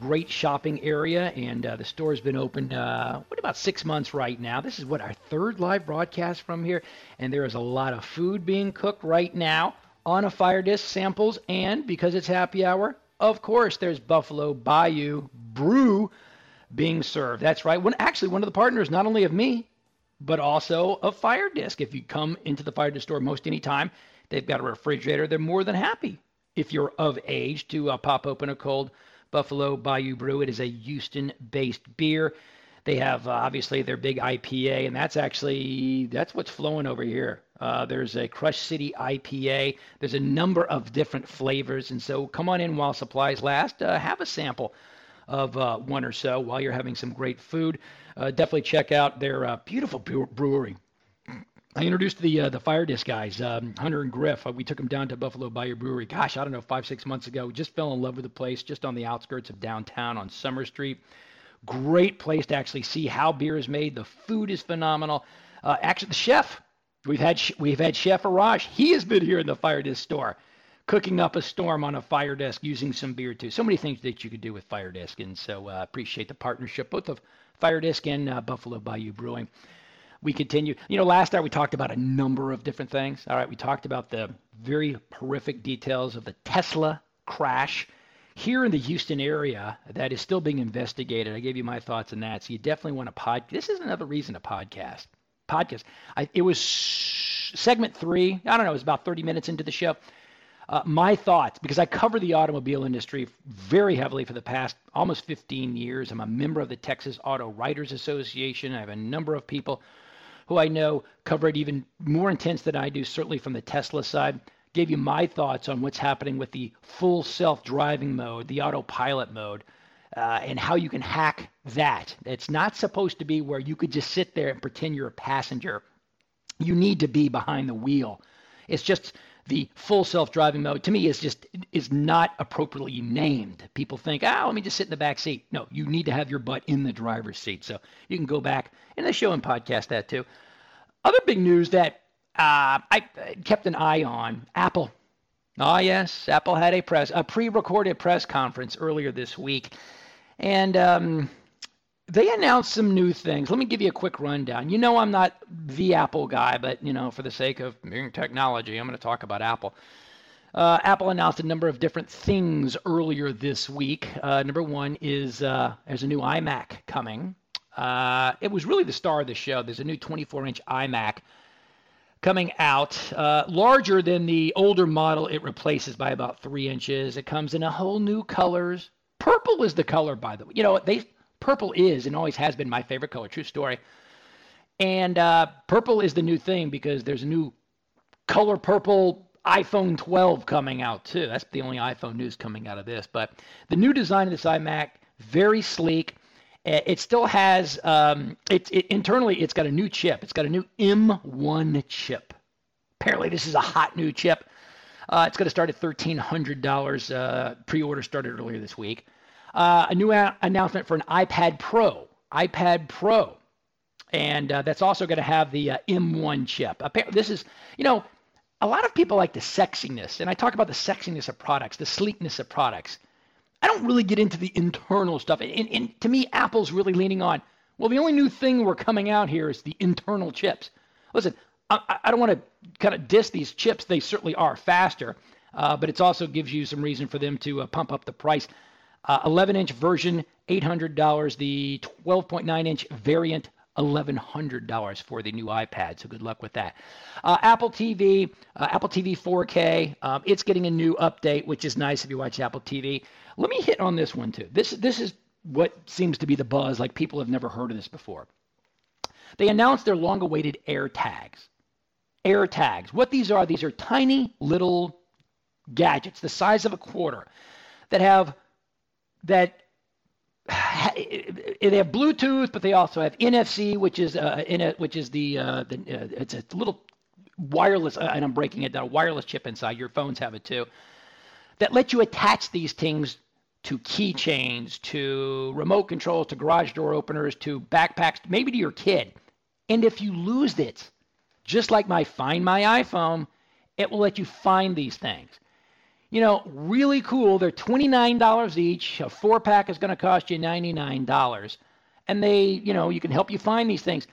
great shopping area, and uh, the store has been open uh, what about six months right now. This is what our third live broadcast from here, and there is a lot of food being cooked right now on a fire disc samples, and because it's happy hour, of course, there's Buffalo Bayou Brew being served. That's right. When actually one of the partners, not only of me, but also a Fire Disc. If you come into the Fire Disc store most any time, they've got a refrigerator. They're more than happy if you're of age to uh, pop open a cold Buffalo Bayou Brew. It is a Houston based beer. They have uh, obviously their big IPA, and that's actually that's what's flowing over here. Uh, there's a Crush City IPA. There's a number of different flavors, and so come on in while supplies last. Uh, have a sample of uh, one or so while you're having some great food. Uh, definitely check out their uh, beautiful brewery. I introduced the uh, the Fire Disc guys, um, Hunter and Griff. Uh, we took them down to Buffalo Bayou Brewery. Gosh, I don't know, five six months ago. We just fell in love with the place, just on the outskirts of downtown on Summer Street. Great place to actually see how beer is made. The food is phenomenal. Uh, actually, the chef we've had we've had Chef Arash. He has been here in the Fire Disc store, cooking up a storm on a fire disc using some beer too. So many things that you could do with Fire Disc, and so uh, appreciate the partnership both of Fire Disc and uh, Buffalo Bayou Brewing we continue. You know, last hour we talked about a number of different things. All right, we talked about the very horrific details of the Tesla crash here in the Houston area that is still being investigated. I gave you my thoughts on that. So you definitely want to pod. This is another reason to podcast. Podcast. I, it was segment three. I don't know. It was about 30 minutes into the show. Uh, my thoughts, because I cover the automobile industry very heavily for the past almost 15 years. I'm a member of the Texas Auto Writers Association. I have a number of people who I know cover it even more intense than I do, certainly from the Tesla side. Gave you my thoughts on what's happening with the full self driving mode, the autopilot mode, uh, and how you can hack that. It's not supposed to be where you could just sit there and pretend you're a passenger. You need to be behind the wheel. It's just the full self-driving mode to me is just is not appropriately named. People think, "Ah, oh, let me just sit in the back seat." No, you need to have your butt in the driver's seat. So you can go back in the show and podcast that too. Other big news that uh, I kept an eye on: Apple. Oh yes, Apple had a press a pre-recorded press conference earlier this week, and um, they announced some new things. Let me give you a quick rundown. You know, I'm not the Apple guy, but you know, for the sake of being technology, I'm going to talk about Apple. Uh, Apple announced a number of different things earlier this week. Uh, number one is uh, there's a new iMac coming. Uh, it was really the star of the show. There's a new 24-inch iMac coming out, uh, larger than the older model it replaces by about three inches. It comes in a whole new colors. Purple is the color, by the way. You know, they purple is and always has been my favorite color. True story. And uh, purple is the new thing because there's a new color purple iPhone 12 coming out too. That's the only iPhone news coming out of this. But the new design of this iMac, very sleek. It still has um, it, it internally. It's got a new chip. It's got a new M1 chip. Apparently, this is a hot new chip. Uh, it's going to start at $1,300. Uh, pre-order started earlier this week uh, a new a- announcement for an iPad Pro. iPad Pro. And uh, that's also going to have the uh, M1 chip. This is, you know, a lot of people like the sexiness, and I talk about the sexiness of products, the sleekness of products. I don't really get into the internal stuff. And, and to me, Apple's really leaning on, well, the only new thing we're coming out here is the internal chips. Listen, I, I don't want to kind of diss these chips. They certainly are faster, uh, but it also gives you some reason for them to uh, pump up the price. Uh, 11 inch version, $800. The 12.9 inch variant, $1,100 for the new iPad. So good luck with that. Uh, Apple TV, uh, Apple TV 4K. Um, it's getting a new update, which is nice if you watch Apple TV. Let me hit on this one too. This this is what seems to be the buzz. Like people have never heard of this before. They announced their long-awaited Air Tags. Air Tags. What these are? These are tiny little gadgets the size of a quarter that have that they have Bluetooth, but they also have NFC, which is uh, in it, which is the, uh, the uh, it's a little wireless, uh, and I'm breaking it down, a wireless chip inside. Your phones have it too. That let you attach these things to keychains, to remote controls, to garage door openers, to backpacks, maybe to your kid. And if you lose it, just like my Find My iPhone, it will let you find these things you know, really cool. They're $29 each. A four pack is going to cost you $99. And they, you know, you can help you find these things.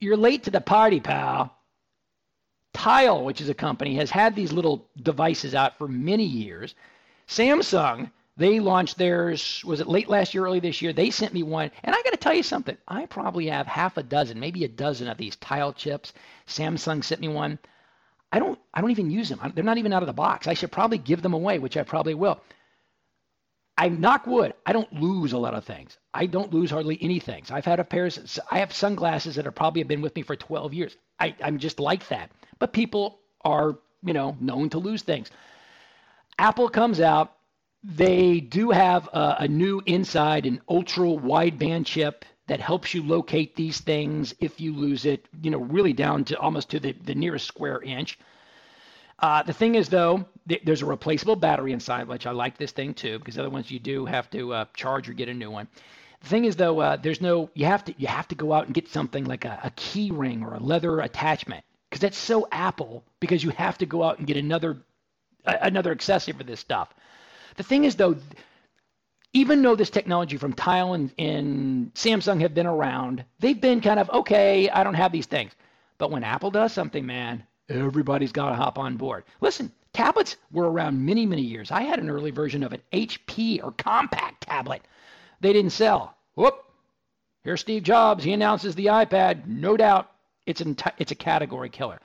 You're late to the party, pal. Tile, which is a company, has had these little devices out for many years. Samsung, they launched theirs, was it late last year, early this year? They sent me one. And I got to tell you something. I probably have half a dozen, maybe a dozen of these tile chips. Samsung sent me one. I don't I don't even use them. They're not even out of the box. I should probably give them away, which I probably will. I knock wood. I don't lose a lot of things. I don't lose hardly anything. I've had a pair. Of, I have sunglasses that have probably been with me for 12 years. I, I'm just like that. But people are, you know, known to lose things. Apple comes out. They do have a, a new inside an ultra wideband chip that helps you locate these things if you lose it, you know, really down to almost to the, the nearest square inch. Uh, the thing is, though, th- there's a replaceable battery inside, which I like this thing too, because other ones you do have to uh, charge or get a new one. The thing is, though, uh, there's no you have to you have to go out and get something like a, a key ring or a leather attachment, because that's so Apple. Because you have to go out and get another another accessory for this stuff. The thing is, though, even though this technology from Tile and, and Samsung have been around, they've been kind of okay. I don't have these things, but when Apple does something, man, everybody's got to hop on board. Listen, tablets were around many, many years. I had an early version of an HP or Compaq tablet. They didn't sell. Whoop. Here's Steve Jobs. He announces the iPad. No doubt it's, an, it's a category killer.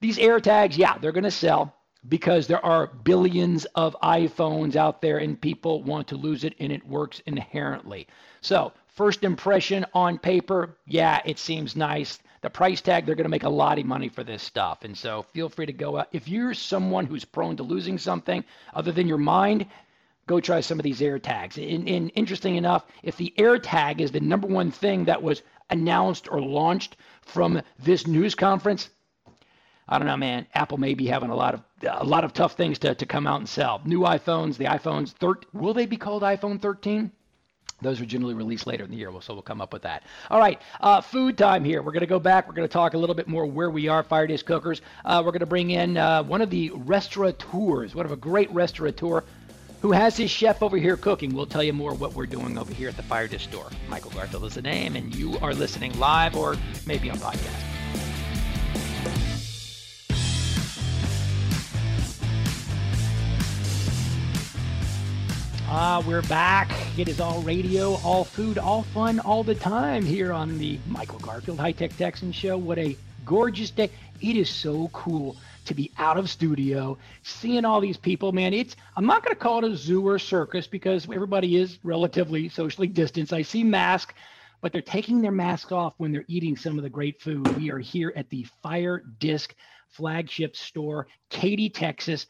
These AirTags, yeah, they're going to sell because there are billions of iPhones out there and people want to lose it and it works inherently. So, first impression on paper, yeah, it seems nice. The price tag, they're going to make a lot of money for this stuff. And so, feel free to go out. If you're someone who's prone to losing something other than your mind, go try some of these AirTags. And, and interesting enough, if the air tag is the number one thing that was announced or launched from this news conference, I don't know, man. Apple may be having a lot of a lot of tough things to, to come out and sell. New iPhones, the iPhones 13, will they be called iPhone 13? Those are generally released later in the year, so we'll come up with that. All right, uh, food time here. We're going to go back. We're going to talk a little bit more where we are, Fire Disc Cookers. Uh, we're going to bring in uh, one of the restaurateurs, one of a great restaurateur who has his chef over here cooking. We'll tell you more what we're doing over here at the Fire Disc store. Michael Garfield is the name, and you are listening live or maybe on podcast. Ah, we're back. It is all radio, all food, all fun, all the time here on the Michael Garfield High Tech Texan Show. What a gorgeous day. It is so cool to be out of studio, seeing all these people, man. It's I'm not going to call it a zoo or circus because everybody is relatively socially distanced. I see masks, but they're taking their masks off when they're eating some of the great food. We are here at the Fire Disc flagship store, Katy, Texas.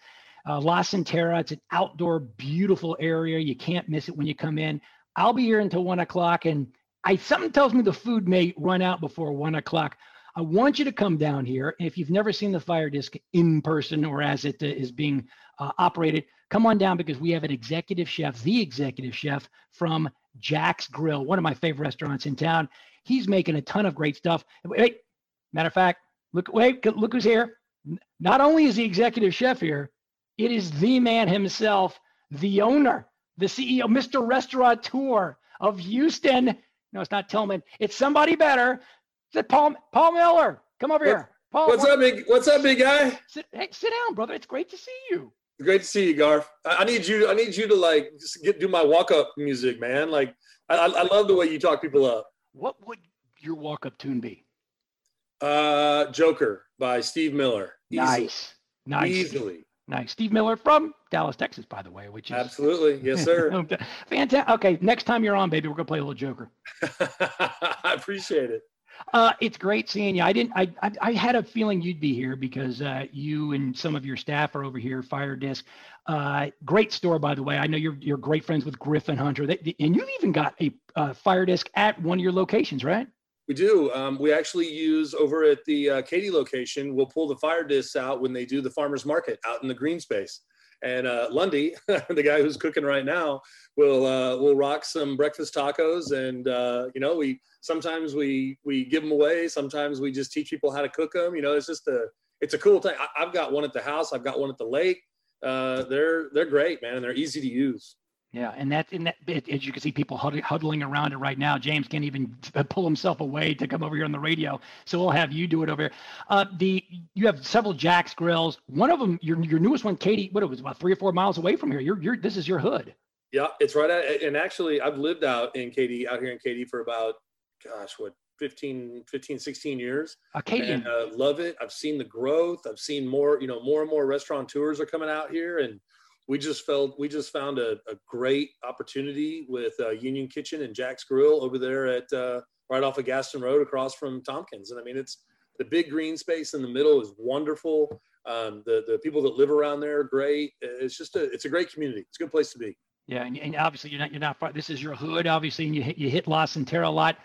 Uh, La Centerra, it's an outdoor, beautiful area. You can't miss it when you come in. I'll be here until one o'clock, and I something tells me the food may run out before one o'clock. I want you to come down here. If you've never seen the fire disc in person or as it uh, is being uh, operated, come on down because we have an executive chef, the executive chef from Jax Grill, one of my favorite restaurants in town. He's making a ton of great stuff. Wait, matter of fact, look, wait, look who's here. Not only is the executive chef here, it is the man himself, the owner, the CEO, Mr. Restaurateur of Houston. No, it's not Tilman. It's somebody better. It's Paul Paul Miller. Come over here. Paul, what's up, big What's up, big guy? Sit, hey, sit down, brother. It's great to see you. Great to see you, Garf. I, I need you. I need you to like just get do my walk up music, man. Like I, I love the way you talk people up. What would your walk up tune be? Uh, Joker by Steve Miller. Easily. Nice, nice, easily. Nice. Steve Miller from Dallas, Texas, by the way, which is absolutely yes, sir. Fantastic. Okay, next time you're on, baby, we're gonna play a little Joker. I appreciate it. Uh, it's great seeing you. I didn't. I, I, I had a feeling you'd be here because uh, you and some of your staff are over here. Fire Disc, uh, great store by the way. I know you're you're great friends with Griffin Hunter, they, and you've even got a uh, Fire Disc at one of your locations, right? We do. Um, we actually use over at the uh, Katy location. We'll pull the fire discs out when they do the farmers market out in the green space. And uh, Lundy, the guy who's cooking right now, will uh, will rock some breakfast tacos. And uh, you know, we sometimes we we give them away. Sometimes we just teach people how to cook them. You know, it's just a it's a cool thing. I, have got one at the house. I've got one at the lake. Uh, they're they're great, man, and they're easy to use. Yeah, and that in that as you can see, people huddling around it right now. James can't even pull himself away to come over here on the radio, so we'll have you do it over here. Uh, the you have several Jax grills. One of them, your your newest one, Katy. What it was about three or four miles away from here. You're you're this is your hood. Yeah, it's right at, and actually I've lived out in Katy, out here in Katy for about, gosh, what 15, 15, 16 years. Acadian. And, uh, love it. I've seen the growth. I've seen more, you know, more and more restaurateurs are coming out here and we just felt we just found a, a great opportunity with uh, Union Kitchen and Jax Grill over there at uh, right off of Gaston Road across from Tompkins. And I mean, it's the big green space in the middle is wonderful. Um, the the people that live around there are great. It's just a it's a great community. It's a good place to be. Yeah, and, and obviously you're not you're not far. This is your hood, obviously, and you hit, you hit La Centerra a lot.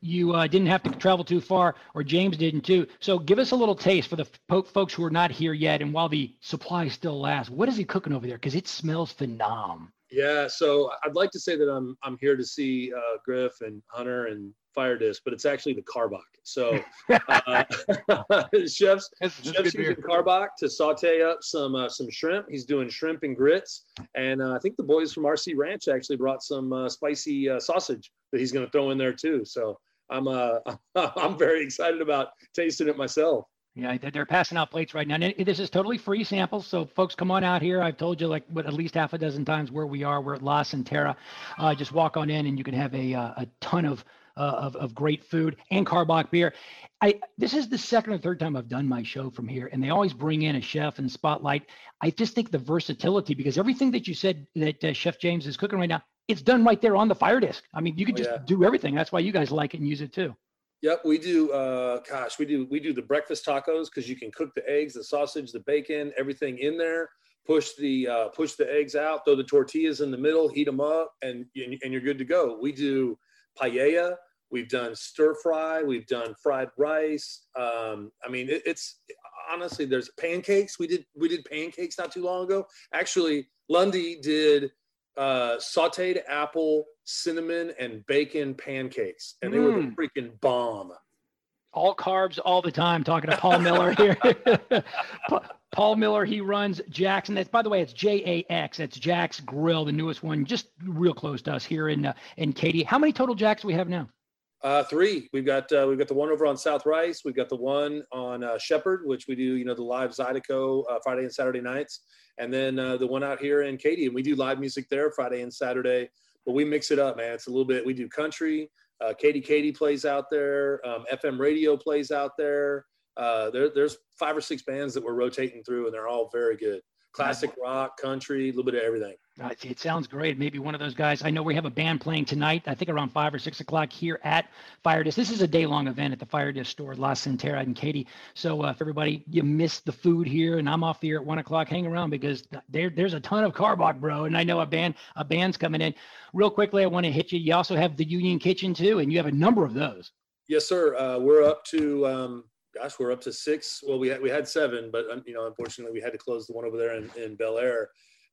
You uh, didn't have to travel too far, or James didn't too. So give us a little taste for the f- folks who are not here yet, and while the supply still lasts, what is he cooking over there? Because it smells phenom. Yeah, so I'd like to say that I'm I'm here to see uh, Griff and Hunter and Fire Disc, but it's actually the Karbach. So uh, chefs chefs using Karbach to saute up some uh, some shrimp. He's doing shrimp and grits, and uh, I think the boys from RC Ranch actually brought some uh, spicy uh, sausage that he's going to throw in there too. So I'm uh I'm very excited about tasting it myself. Yeah, they're passing out plates right now. And this is totally free samples, so folks come on out here. I've told you like what at least half a dozen times where we are. We're at La Centerra. Uh, just walk on in, and you can have a uh, a ton of, uh, of of great food and Karbach beer. I this is the second or third time I've done my show from here, and they always bring in a chef and spotlight. I just think the versatility because everything that you said that uh, Chef James is cooking right now, it's done right there on the fire disc. I mean, you can Oh, just yeah. do everything. That's why you guys like it and use it too. Yep, we do. Uh, gosh, we do we do the breakfast tacos because you can cook the eggs, the sausage, the bacon, everything in there. Push the uh, push the eggs out, throw the tortillas in the middle, heat them up, and and you're good to go. We do paella. We've done stir fry. We've done fried rice. Um, I mean, it, it's honestly there's pancakes. We did we did pancakes not too long ago. Actually, Lundy did uh, sauteed apple, cinnamon, and bacon pancakes, and they were the Mm. freaking bomb. All carbs all the time talking to paul miller here paul miller he runs jackson that's by the way it's j-a-x that's jax grill the newest one just real close to us here in uh, in katy how many total jax do we have now Uh, three. We've got uh, we've got the one over on South Rice. We've got the one on uh, Shepherd, which we do you know the live Zydeco uh, Friday and Saturday nights, and then uh, the one out here in Katy, and we do live music there Friday and Saturday. But we mix it up, man. It's a little bit. We do country. Uh, Katy Katy plays out there. Um, FM radio plays out there. Uh, there. There's five or six bands that we're rotating through, and they're all very good. Classic rock, country, a little bit of everything. Uh, it- sounds great. Maybe one of those guys. I know we have a band playing tonight. I think around five or six o'clock here at Fire Disc. This is a day-long event at the Fire Disc store, La Centerra and Katy. So uh, if everybody you missed the food here, and I'm off the air at one o'clock, hang around because there there's a ton of Karbach, bro. And I know a band a band's coming in. Real quickly, I want to hit you. You also have the Union Kitchen too, and you have a number of those. Yes, sir. Uh, we're up to, um, gosh, we're up to six. Well, we had we had seven, but um, you know, unfortunately, we had to close the one over there in, in Bellaire.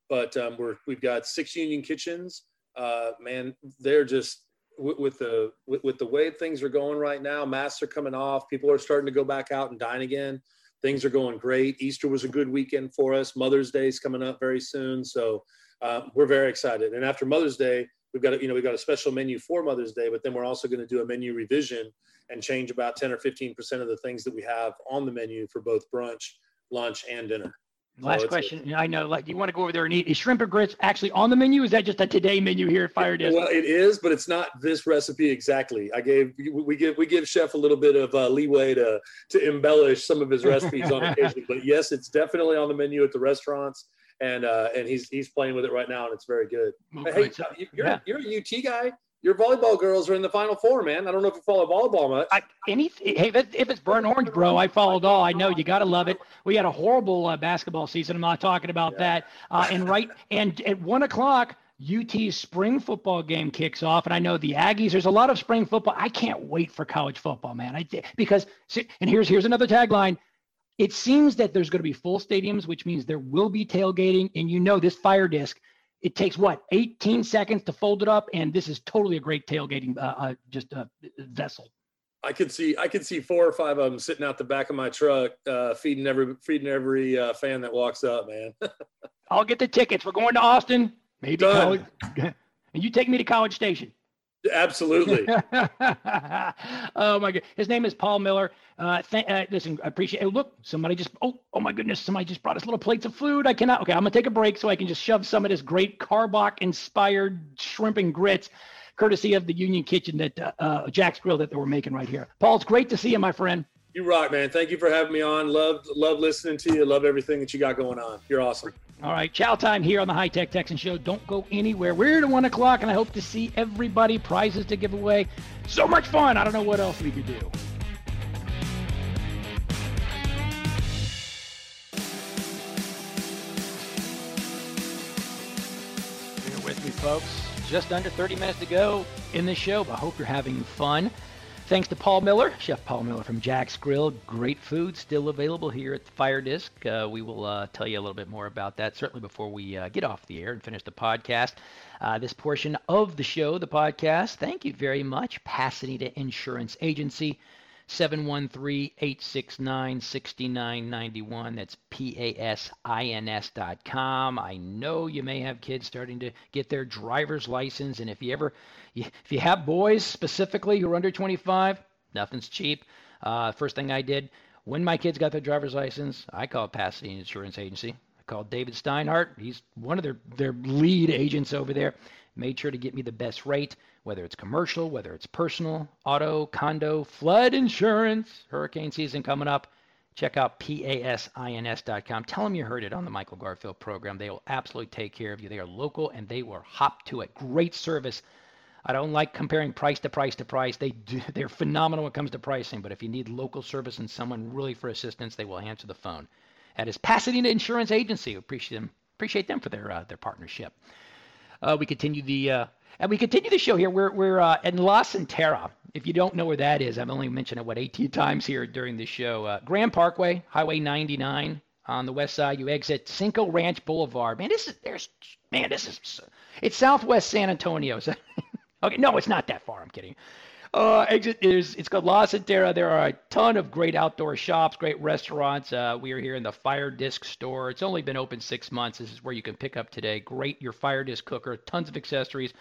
But um, we're we've got six Union kitchens. Uh, man, they're just with, with the with, with the way things are going right now. Masks are coming off. People are starting to go back out and dine again. Things are going great. Easter was a good weekend for us. Mother's Day is coming up very soon, so uh, we're very excited. And after Mother's Day, we've got a, you know we've got a special menu for Mother's Day, but then we're also going to do a menu revision and change about 10 or 15 percent of the things that we have on the menu for both brunch, lunch, and dinner. Last a- question. I know, like, do you want to go over there and eat. Is shrimp and grits actually on the menu? Is that just a today menu here at Fire? Well, it is, but it's not this recipe exactly. I gave we give we give chef a little bit of uh, leeway to to embellish some of his recipes on occasion. But yes, it's definitely on the menu at the restaurants, and uh, and he's he's playing with it right now, and it's very good. Hey. So- you- you're yeah. you're a UT guy. Your volleyball girls are in the final four, man. I don't know if you follow volleyball much. I, any, hey, if, it, if it's burnt orange, bro, I followed all. I know you got to love it. We had a horrible uh, basketball season. I'm not talking about that. Uh, and right, and at one o'clock, UT's spring football game kicks off, and I know the Aggies. There's a lot of spring football. I can't wait for college football, man. I because and here's here's another tagline. It seems that there's going to be full stadiums, which means there will be tailgating, and you know this fire disc. It takes what 18 seconds to fold it up, and this is totally a great tailgating, uh, uh, just a vessel. I could see I could see four or five of them sitting out the back of my truck, uh, feeding every feeding every uh, fan that walks up, man. I'll get the tickets. We're going to Austin. Maybe Done. college. and you take me to College Station. Absolutely. oh my god, his name is Paul Miller. Uh, th- uh, listen, I appreciate. it. look, somebody just. Oh, oh my goodness, somebody just brought us little plates of food. I cannot. Okay, I'm gonna take a break so I can just shove some of this great Karbach inspired shrimp and grits, courtesy of the Union Kitchen that uh, uh, Jax Grill that they were making right here. Paul, it's great to see you, my friend. You rock, man. Thank you for having me on. Love love listening to you. Love everything that you got going on. You're awesome. All right, chow time here on the High Tech Texan Show. Don't go anywhere. We're at one o'clock, and I hope to see everybody. Prizes to give away. So much fun. I don't know what else we could do. Bear with me, folks. Just under 30 minutes to go in the show, but I hope you're having fun. Thanks to Paul Miller, Chef Paul Miller from Jax Grill. Great food still available here at the Fire Disc. Uh, we will uh, tell you a little bit more about that certainly before we uh, get off the air and finish the podcast. Uh, this portion of the show, the podcast, thank you very much. Pasadena Insurance Agency. 713-869-6991. That's P-A-S-I-N-S dot com. I know you may have kids starting to get their driver's license, and if you ever, if you have boys specifically who are under 25, nothing's cheap. Uh, first thing I did when my kids got their driver's license, I called Pasadena Insurance Agency. I called David Steinhardt. He's one of their, their lead agents over there. Made sure to get me the best rate whether it's commercial, whether it's personal, auto, condo, flood insurance, hurricane season coming up. Check out pasins.com. Tell them you heard it on the Michael Garfield program. They will absolutely take care of you. They are local and they will hop to it. Great service. I don't like comparing price to price to price. They do, they're phenomenal when it comes to pricing, but if you need local service and someone really for assistance, they will answer the phone. That is Pasadena Insurance Agency. Appreciate them. Appreciate them for their uh, their partnership. Uh, we continue the uh, and we continue the show here. We're, we're uh, in La Cantera. If you don't know where that is, I've only mentioned it, what, 18 times here during the show. Uh, Grand Parkway, Highway 99 on the west side. You exit Cinco Ranch Boulevard. Man, this is, there's, man, this is, it's southwest San Antonio. So, okay, no, it's not that far. I'm kidding. Uh, exit is it's called La Cantera. There are a ton of great outdoor shops, great restaurants. Uh, we are here in the Fire Disc store. It's only been open six months. This is where you can pick up today. Great your Fire Disc cooker, tons of accessories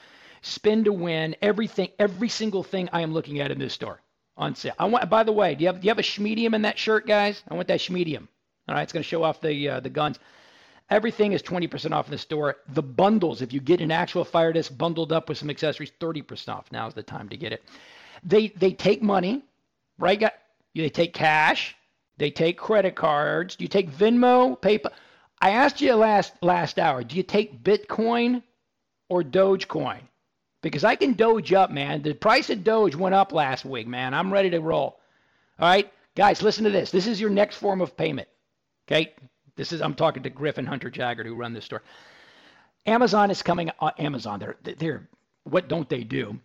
spin to win, everything, every single thing I am looking at in this store on sale. I want. By the way, do you have do you have a schmedium in that shirt, guys? I want that schmedium. All right, it's going to show off the uh, the guns. Everything is 20% off in the store. The bundles, if you get an actual fire disc bundled up with some accessories, 30% off. Now is the time to get it. They they take money, right? They take cash. They take credit cards. Do you take Venmo, PayPal? I asked you last last hour. Do you take Bitcoin or Dogecoin? Because I can Doge up, man. The price of Doge went up last week, man. I'm ready to roll. All right, guys, listen to this. This is your next form of payment. Okay, this is I'm talking to Griffin Hunter Jaggard who run this store. Amazon is coming. Uh, Amazon, they're they're what don't they do?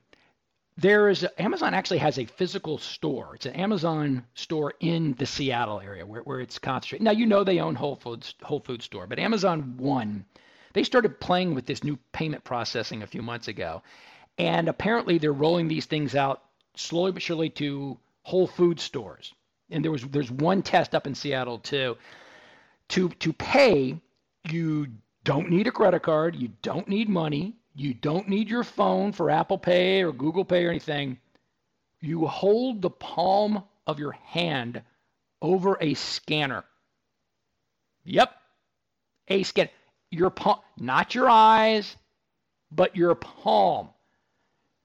There is Amazon actually has a physical store. It's an Amazon store in the Seattle area where, where it's concentrated. Now you know they own Whole Foods Whole Food store, but Amazon One, they started playing with this new payment processing a few months ago, and apparently they're rolling these things out slowly but surely to Whole Food stores. And there was there's one test up in Seattle too. To to pay, you don't need a credit card, you don't need money, you don't need your phone for Apple Pay or Google Pay or anything. You hold the palm of your hand over a scanner. Yep. A scan. Your palm, not your eyes, but your palm.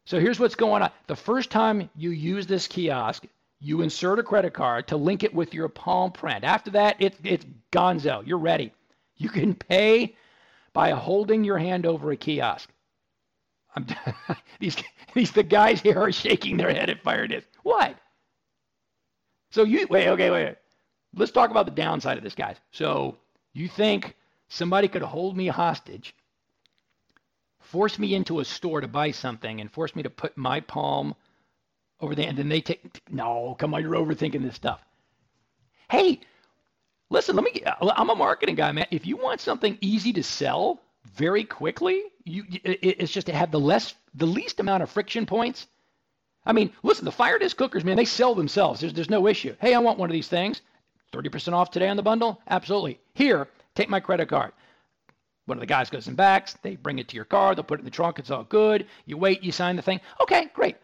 So here's what's going on. The first time you use this kiosk, you insert a credit card to link it with your palm print. After that, it, it's gonzo. You're ready. You can pay by holding your hand over a kiosk. these, these the guys here are shaking their head at Fire Disc. What? So you wait, okay, wait. Let's talk about the downside of this, guys. So you think somebody could hold me hostage force me into a store to buy something and force me to put my palm over there. And then they take, no, come on, you're overthinking this stuff. Hey, listen, let me, I'm a marketing guy, man. If you want something easy to sell very quickly, you, it's just to have the less, the least amount of friction points. I mean, listen, the fire disc cookers, man, they sell themselves. There's, there's no issue. Hey, I want one of these things. 30% off today on the bundle? Absolutely. Here, take my credit card. One of the guys goes and backs. They bring it to your car. They'll put it in the trunk. It's all good. You wait. You sign the thing. Okay, great.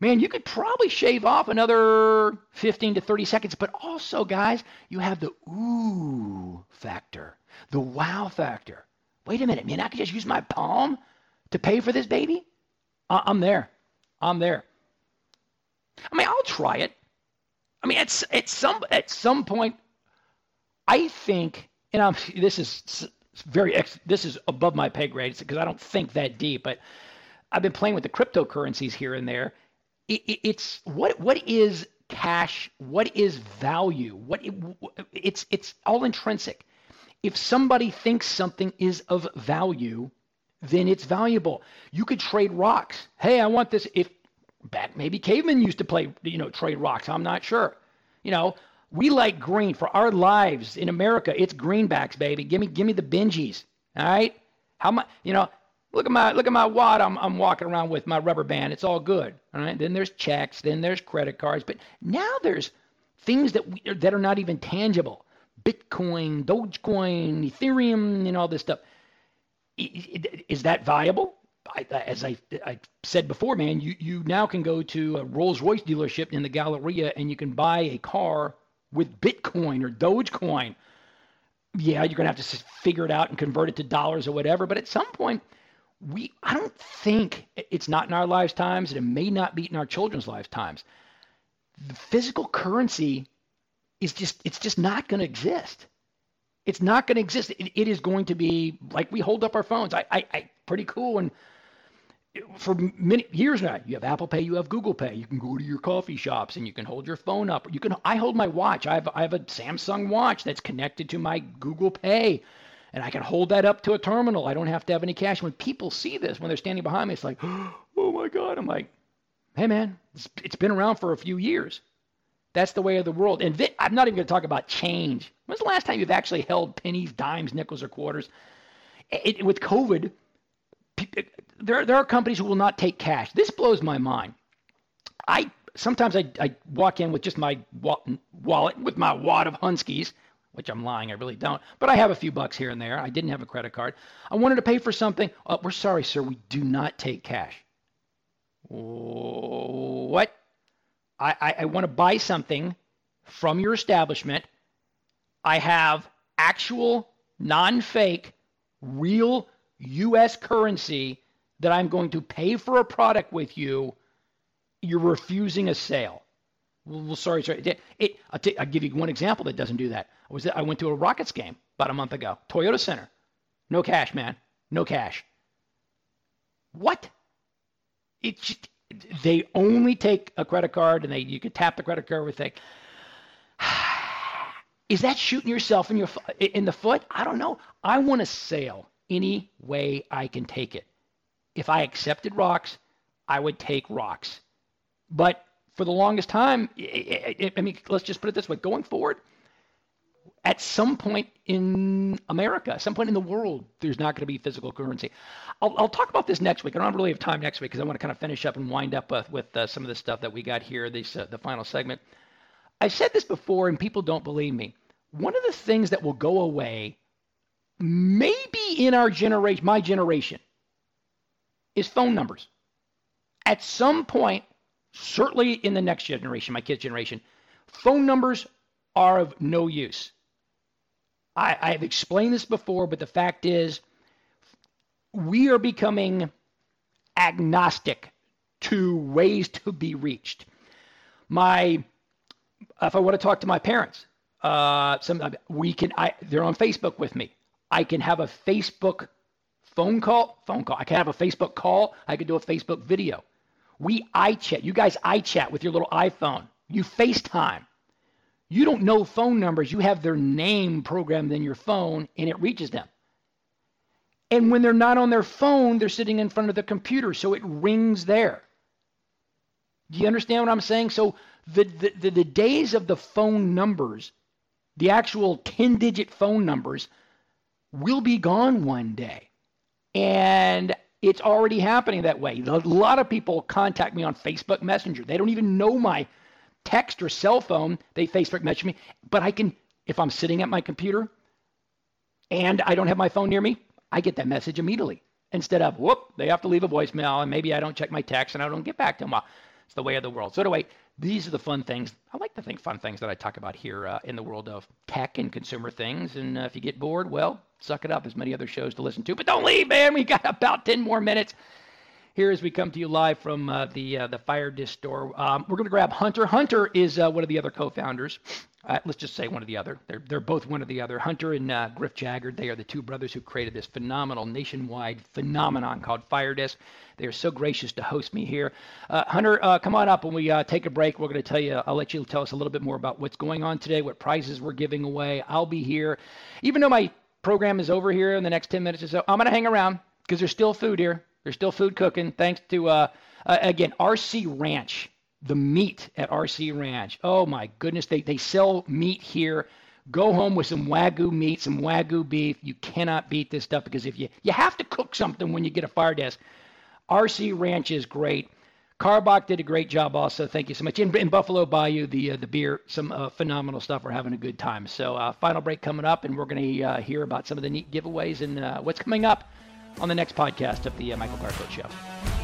Man, you could probably shave off another 15 to 30 seconds. But also, guys, you have the ooh factor, the wow factor. Wait a minute, man. I could just use my palm to pay for this baby. I'm there. I'm there. I mean, I'll try it. I mean, at, at some at some point, I think, and I'm this is very ex- this is above my pay grade because I don't think that deep, but I've been playing with the cryptocurrencies here and there. It, it, it's what what is cash? What is value? What it, it's it's all intrinsic. If somebody thinks something is of value, then it's valuable. You could trade rocks. Hey, I want this. If back maybe cavemen used to play, you know, trade rocks. I'm not sure. You know, we like green for our lives in America. It's greenbacks, baby. Give me, give me the Benjis. All right. How much? You know, look at my look at my wad. I'm I'm walking around with my rubber band. It's all good. All right. Then there's checks. Then there's credit cards. But now there's things that we, that are not even tangible. Bitcoin, Dogecoin, Ethereum, and all this stuff. Is that viable? I, as I, I said before, man, you, you now can go to a Rolls Royce dealership in the Galleria and you can buy a car with Bitcoin or Dogecoin. Yeah, you're going to have to figure it out and convert it to dollars or whatever. But at some point, we I don't think it's not in our lifetimes, and it may not be in our children's lifetimes. The physical currency is just it's just not going to exist. It's not going to exist. It, it is going to be like we hold up our phones. I, I, I pretty cool and for many years now, you have Apple Pay, you have Google Pay. You can go to your coffee shops and you can hold your phone up. You can. I hold my watch. I have I have a Samsung watch that's connected to my Google Pay, and I can hold that up to a terminal. I don't have to have any cash. When people see this, when they're standing behind me, it's like, oh my God. I'm like, hey man, it's, it's been around for a few years. That's the way of the world. And I'm not even going to talk about change. When's the last time you've actually held pennies, dimes, nickels, or quarters? It, with COVID, there, there are companies who will not take cash. This blows my mind. I sometimes I, I walk in with just my wallet with my wad of Hunskies, which I'm lying, I really don't. But I have a few bucks here and there. I didn't have a credit card. I wanted to pay for something. Oh, we're sorry, sir. We do not take cash. What? I, I, I want to buy something from your establishment. I have actual, non fake, real US currency that I'm going to pay for a product with you. You're refusing a sale. Well, sorry, sorry. It, it, I'll, t- I'll, give you one example that doesn't do that. I was I went to a Rockets game about a month ago. Toyota Center. No cash, man. No cash. What? It just, they only take a credit card and they you can tap the credit card with it. Is that shooting yourself in your in the foot? I don't know. I want a sale any way I can take it. If I accepted rocks, I would take rocks. But for the longest time, I mean, let's just put it this way: going forward, at some point in America, some point in the world, there's not going to be physical currency. I'll, I'll, talk about this next week. I don't really have time next week because I want to kind of finish up and wind up uh, with uh, some of the stuff that we got here, this, uh, the final segment. I said this before, and people don't believe me. One of the things that will go away, maybe in our generation, my generation, is phone numbers. At some point, certainly in the next generation, my kids' generation, phone numbers are of no use. I, I've explained this before, but the fact is, we are becoming agnostic to ways to be reached. My, if I want to talk to my parents, uh, some we can. I they're on Facebook with me. I can have a Facebook phone call. Phone call. I can have a Facebook call. I can do a Facebook video. We iChat. You guys iChat with your little iPhone. You FaceTime. You don't know phone numbers. You have their name programmed in your phone and it reaches them. And when they're not on their phone, they're sitting in front of the computer, so it rings there. Do you understand what I'm saying? So the, the, the, the days of the phone numbers, the actual 10 digit phone numbers, will be gone one day. And it's already happening that way. A lot of people contact me on Facebook Messenger. They don't even know my text or cell phone, they Facebook message me. But I can, if I'm sitting at my computer and I don't have my phone near me, I get that message immediately instead of, whoop, they have to leave a voicemail and maybe I don't check my text and I don't get back to them. It's the way of the world. So anyway, these are the fun things. I like to think fun things that I talk about here uh, in the world of tech and consumer things. And uh, if you get bored, well, suck it up. There's many other shows to listen to, but don't leave, man. We got about 10 more minutes here as we come to you live from uh, the uh, the Fire Disc store. Um, we're going to grab Hunter. Hunter is uh, one of the other co-founders. Uh, let's just say one or the other. They're they're both one of the other. Hunter and uh, Griff Jaggard. They are the two brothers who created this phenomenal nationwide phenomenon called Fire Disc. They are so gracious to host me here. Uh, Hunter, come on up when we take a break. We're going to tell you. I'll let you tell us a little bit more about what's going on today, what prizes we're giving away. I'll be here, even though my program is over here in the next 10 minutes or so. I'm going to hang around because there's still food here. There's still food cooking. Thanks to uh, uh, again RC Ranch, the meat at RC Ranch. Oh my goodness, they they sell meat here. Go home with some wagyu meat, some wagyu beef. You cannot beat this stuff because if you you have to cook something when you get a fire disc. RC Ranch is great. Karbach did a great job also. Thank you so much. In, in Buffalo Bayou, the uh, the beer, some uh, phenomenal stuff. We're having a good time. So uh, final break coming up, and we're going to uh, hear about some of the neat giveaways and uh, what's coming up on the next podcast of the uh, Michael Garfield Show.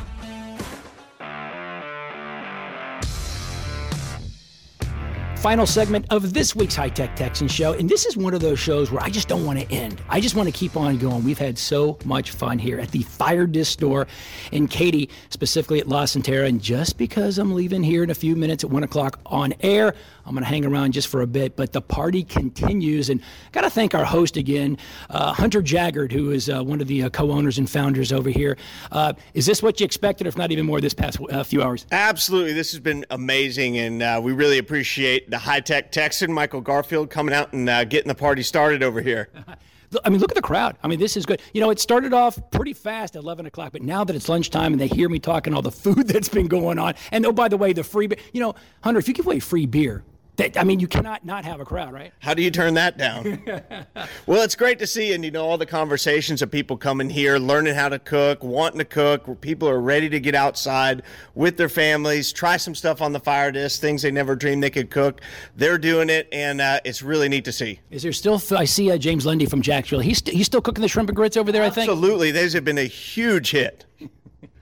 Final segment of this week's High Tech Texan Show. And this is one of those shows where I just don't want to end. I just want to keep on going. We've had so much fun here at the Fire Disc store in Katy, specifically at La Centerra. And just because I'm leaving here in a few minutes at 1 o'clock on air, I'm going to hang around just for a bit, but the party continues. And got to thank our host again, uh, Hunter Jaggard, who is uh, one of the uh, co owners and founders over here. Uh, is this what you expected, if not even more, this past uh, few hours? Absolutely. This has been amazing, and uh, we really appreciate the high tech Texan, Michael Garfield, coming out and uh, getting the party started over here. I mean, look at the crowd. I mean, this is good. You know, it started off pretty fast at 11 o'clock, but now that it's lunchtime and they hear me talking all the food that's been going on, and oh, by the way, the free beer, you know, Hunter, if you give away free beer, I mean, you cannot not have a crowd, right? How do you turn that down? well, it's great to see, and you know, all the conversations of people coming here, learning how to cook, wanting to cook. People are ready to get outside with their families, try some stuff on the fire disc, things they never dreamed they could cook. They're doing it, and uh, it's really neat to see. Is there still? I see uh, James Lundy from Jacksonville. He's st- he's still cooking the shrimp and grits over there. I think. Absolutely, those have been a huge hit.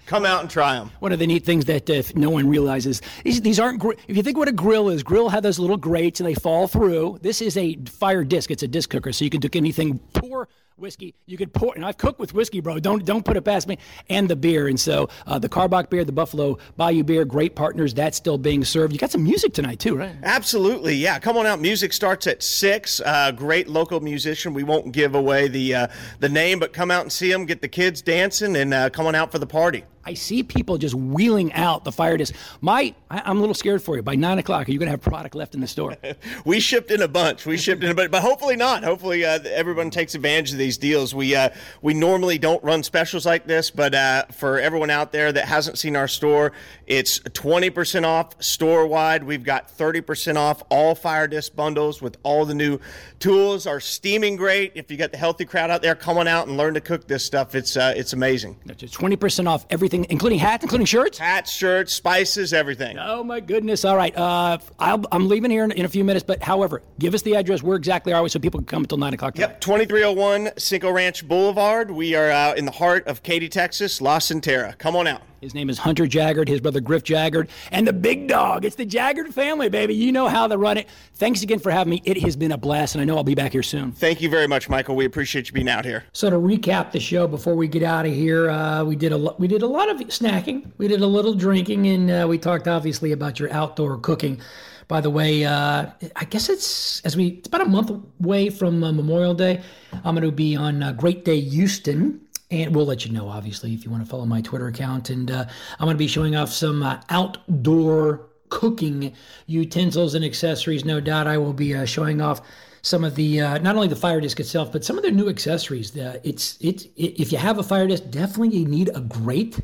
Come out and try them. One of the neat things that uh, no one realizes these, these aren't. Gr- if you think what a grill is, grill have those little grates and they fall through. This is a fire disc. It's a disc cooker, so you can do anything. Pour whiskey. You could pour, and I've cooked with whiskey, bro. Don't don't put it past me. And the beer, and so uh, the Karbach beer, the Buffalo Bayou beer, great partners. That's still being served. You got some music tonight too, right? Absolutely, yeah. Come on out. Music starts at six. Uh, great local musician. We won't give away the uh, the name, but come out and see them. Get the kids dancing, and uh, come on out for the party. I see people just wheeling out the fire disc. My, I, am a little scared for you. By nine o'clock, are you going to have product left in the store? we shipped in a bunch. We shipped in a bunch, but hopefully not. Hopefully, uh, everyone takes advantage of these deals. We uh, we normally don't run specials like this, but uh, for everyone out there that hasn't seen our store, it's 20% off store wide. We've got 30% off all fire disc bundles with all the new tools. Are steaming great. If you got the healthy crowd out there, come on out and learn to cook this stuff. It's uh, it's amazing. It's 20% off everything everything, including hats, including shirts? Hats, shirts, spices, everything. Oh, my goodness. All right. Uh, i am leaving here in, in, a few minutes, but however, give us the address. Where exactly are we so people can come until 9 o'clock tonight? Yep, 2301 Cinco Ranch Boulevard. We are uh, in the heart of Katy, Texas, La Centerra. Come on out. His name is Hunter Jaggard, his brother Griff Jaggard, and the big dog. It's the Jaggard family, baby. You know how to run it. Thanks again for having me. It has been a blast, and I know I'll be back here soon. Thank you very much, Michael. We appreciate you being out here. So to recap the show before we get out of here, uh, we did a lo- we did a lot of snacking, we did a little drinking, and uh, we talked obviously about your outdoor cooking. By the way, uh, I guess it's as we it's about a month away from uh, Memorial Day. I'm going to be on uh, Great Day Houston and we'll let you know, obviously, if you want to follow my Twitter account. And uh, I'm going to be showing off some uh, outdoor cooking utensils and accessories. No doubt I will be uh, showing off some of the uh, not only the fire disc itself, but some of their new accessories. It's it's it, if you have a fire disc, definitely you need a grate.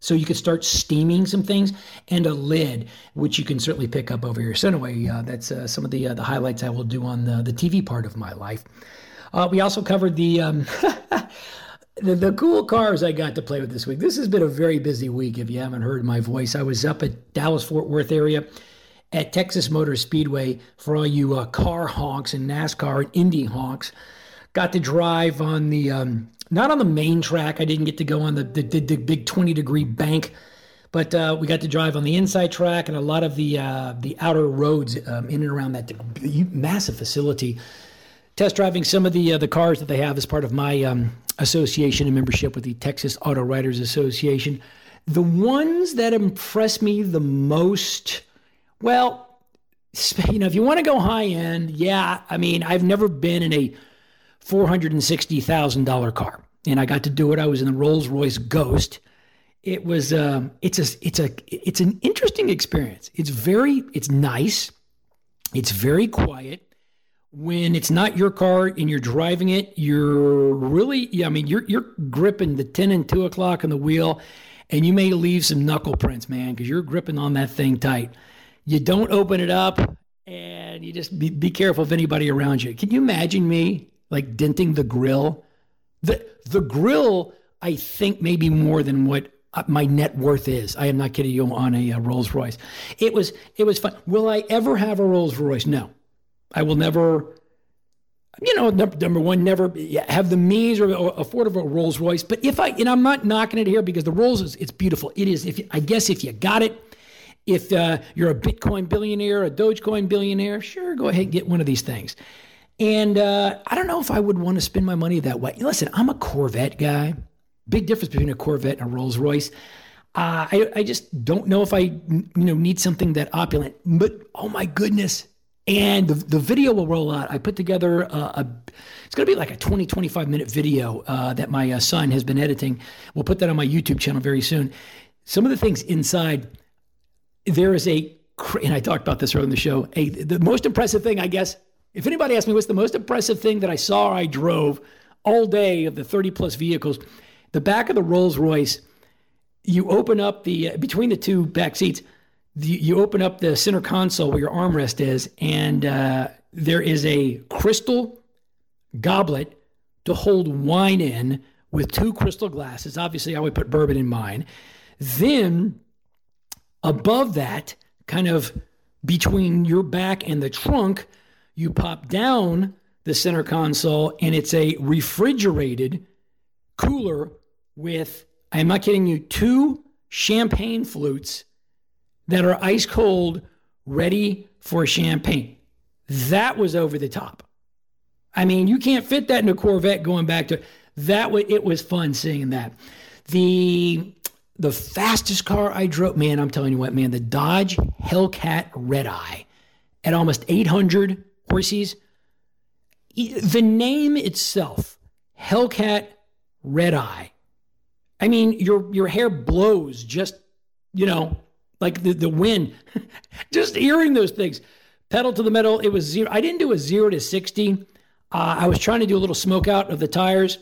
So you can start steaming some things and a lid, which you can certainly pick up over here. So anyway, uh, that's uh, some of the the highlights I will do on the the TV part of my life. We also covered the um, the, the cool cars I got to play with this week. This has been a very busy week. If you haven't heard my voice, I was up at Dallas Fort Worth area at Texas Motor Speedway for all you uh, car honks and NASCAR and Indy honks. Got to drive on the um, not on the main track. I didn't get to go on the the, the, the big twenty degree bank, but uh, we got to drive on the inside track and a lot of the uh, the outer roads um, in and around that massive facility. Test driving some of the uh, the cars that they have as part of my um, association and membership with the Texas Auto Writers Association. The ones that impress me the most, well, you know, if you want to go high end, yeah, I mean, I've never been in a $460,000 car. And I got to do it. I was in the Rolls Royce Ghost. It was um, it's a it's a it's an interesting experience. It's very it's nice. It's very quiet when it's not your car and you're driving it, you're really, yeah, I mean, you're you're gripping the ten and two o'clock on the wheel, and you may leave some knuckle prints, man, because you're gripping on that thing tight. You don't open it up, and you just be, be careful of anybody around you. Can you imagine me like denting the grill? The the grill, I think, maybe more than what uh, my net worth is. I am not kidding you on a, uh Rolls Royce. It was it was fun. Will I ever have a Rolls Royce? No. I will never, you know, number, one, never have the means or, or afford a Rolls Royce. But if I, and I'm not knocking it here because the Rolls is it's beautiful. It is. If I guess if you got it, if uh, you're a Bitcoin billionaire, a Dogecoin billionaire, sure, go ahead and get one of these things. And uh, I don't know if I would want to spend my money that way. Listen, I'm a Corvette guy. Big difference between a Corvette and a Rolls Royce. Uh, I, I just don't know if I you know need something that opulent. But oh my goodness, and the, the video will roll out. I put together a, it's going to be like a 20, 25 minute video uh, that my uh, son has been editing. We'll put that on my YouTube channel very soon. Some of the things inside, there is a, and I talked about this earlier in the show, a, the most impressive thing, I guess, if anybody asked me what's the most impressive thing that I saw I drove all day of the 30 plus vehicles, the back of the Rolls Royce, you open up the, uh, between the two back seats, you open up the center console where your armrest is, and uh, there is a crystal goblet to hold wine in with two crystal glasses. Obviously, I would put bourbon in mine. Then, above that, kind of between your back and the trunk, you pop down the center console, and it's a refrigerated cooler with, I'm not kidding you, two champagne flutes that are ice cold, ready for champagne. That was over the top. I mean, you can't fit that in a Corvette going back to that. Was, it was fun seeing that. The the fastest car I drove, man, I'm telling you what, man, the Dodge Hellcat Red Eye at almost 800 horses. The name itself, Hellcat Red Eye. I mean, your your hair blows just, you know, like the, the wind. Just hearing those things. Pedal to the metal, it was zero. I didn't do a zero to 60. Uh, I was trying to do a little smoke out of the tires.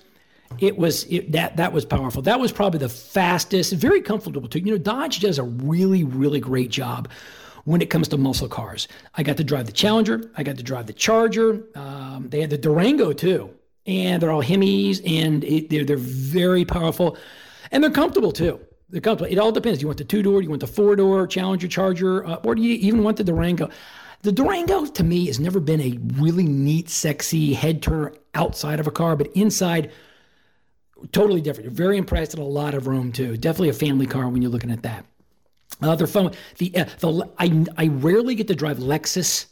It was it, that that was powerful. That was probably the fastest, very comfortable too. You know, Dodge does a really really great job when it comes to muscle cars. I got to drive the Challenger. I got to drive the Charger. Um, they had the Durango too, and they're all Hemis, and it, they're they're very powerful, and they're comfortable too It all depends. You want the two door, you want the four door Challenger Charger, uh, or do you even want the Durango? The Durango to me has never been a really neat, sexy head turner outside of a car, but inside, totally different. You're very impressed. And a lot of room too. Definitely a family car when you're looking at that. Uh, they're fun. The uh, the I I rarely get to drive Lexus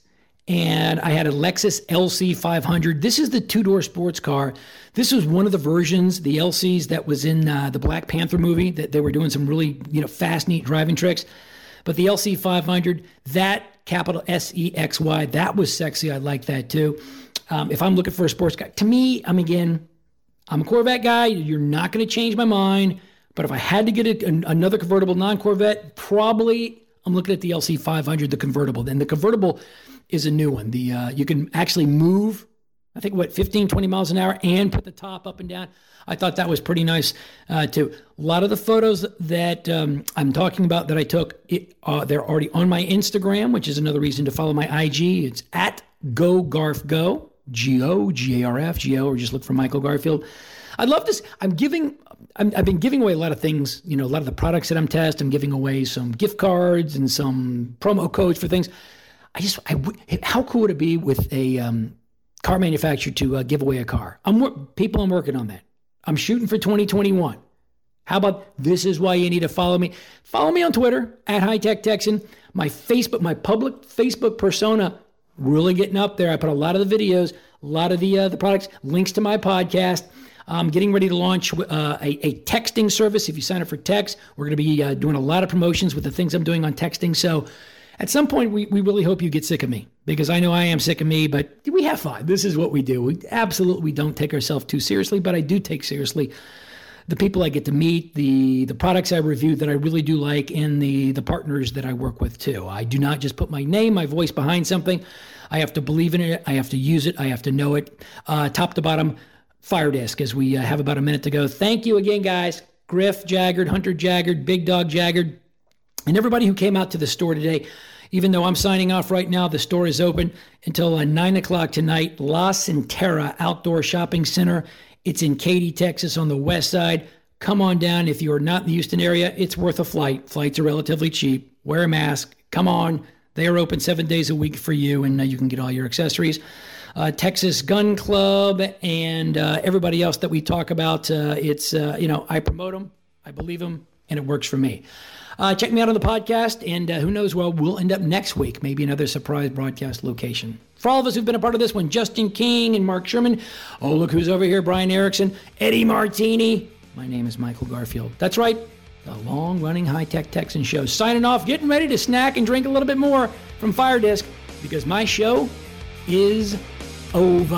and I had a Lexus LC 500. This is the two door sports car. This was one of the versions, the LCs that was in uh, the Black Panther movie. That they were doing some really you know fast, neat driving tricks. But the LC 500, that capital S E X Y, that was sexy. I like that too. Um, if I'm looking for a sports car, to me, I'm again, I'm a Corvette guy. You're not going to change my mind. But if I had to get a, another convertible non Corvette, probably I'm looking at the LC 500, the convertible. Then the convertible is a new one. The uh, you can actually move, I think what 15, 20 miles an hour, and put the top up and down. I thought that was pretty nice uh, too. A lot of the photos that um, I'm talking about that I took, it, uh, they're already on my Instagram, which is another reason to follow my IG. It's at Go Garf Go, G O G A R F G O, or just look for Michael Garfield. I'd love this. I'm giving. i have been giving away a lot of things. You know, a lot of the products that I'm testing. I'm giving away some gift cards and some promo codes for things. I just, I, how cool would it be with a um, car manufacturer to uh, give away a car? I'm people. I'm working on that. I'm shooting for 2021. How about this is why you need to follow me? Follow me on Twitter at High Tech Texan. My Facebook, my public Facebook persona, really getting up there. I put a lot of the videos, a lot of the uh, the products, links to my podcast. I'm getting ready to launch uh, a, a, texting service. If you sign up for text, we're going to be uh, doing a lot of promotions with the things I'm doing on texting. So at some point, we, we really hope you get sick of me because I know I am sick of me, but we have fun. This is what we do. We absolutely don't take ourselves too seriously, but I do take seriously the people I get to meet, the the products I review that I really do like, and the the partners that I work with too. I do not just put my name, my voice behind something. I have to believe in it. I have to use it. I have to know it, uh, top to bottom. Fire Disc, as we uh, have about a minute to go. Thank you again, guys. Griff Jaggard, Hunter Jaggard, Big Dog Jaggard, and everybody who came out to the store today. Even though I'm signing off right now, the store is open until uh, 9 o'clock tonight. La Centerra Outdoor Shopping Center. It's in Katy, Texas on the west side. Come on down. If you're not in the Houston area, it's worth a flight. Flights are relatively cheap. Wear a mask. Come on. They are open seven days a week for you, and uh, you can get all your accessories. Uh, Texas Gun Club and uh, everybody else that we talk about. Uh, it's, uh, you know, I promote them, I believe them, and it works for me. Uh, check me out on the podcast, and uh, who knows where we'll end up next week. Maybe another surprise broadcast location. For all of us who've been a part of this one, Justin King and Mark Sherman. Oh, look who's over here Brian Erickson, Eddie Martini. My name is Michael Garfield. That's right, the long running high tech Texan show. Signing off, getting ready to snack and drink a little bit more from Fire Disc because my show is over.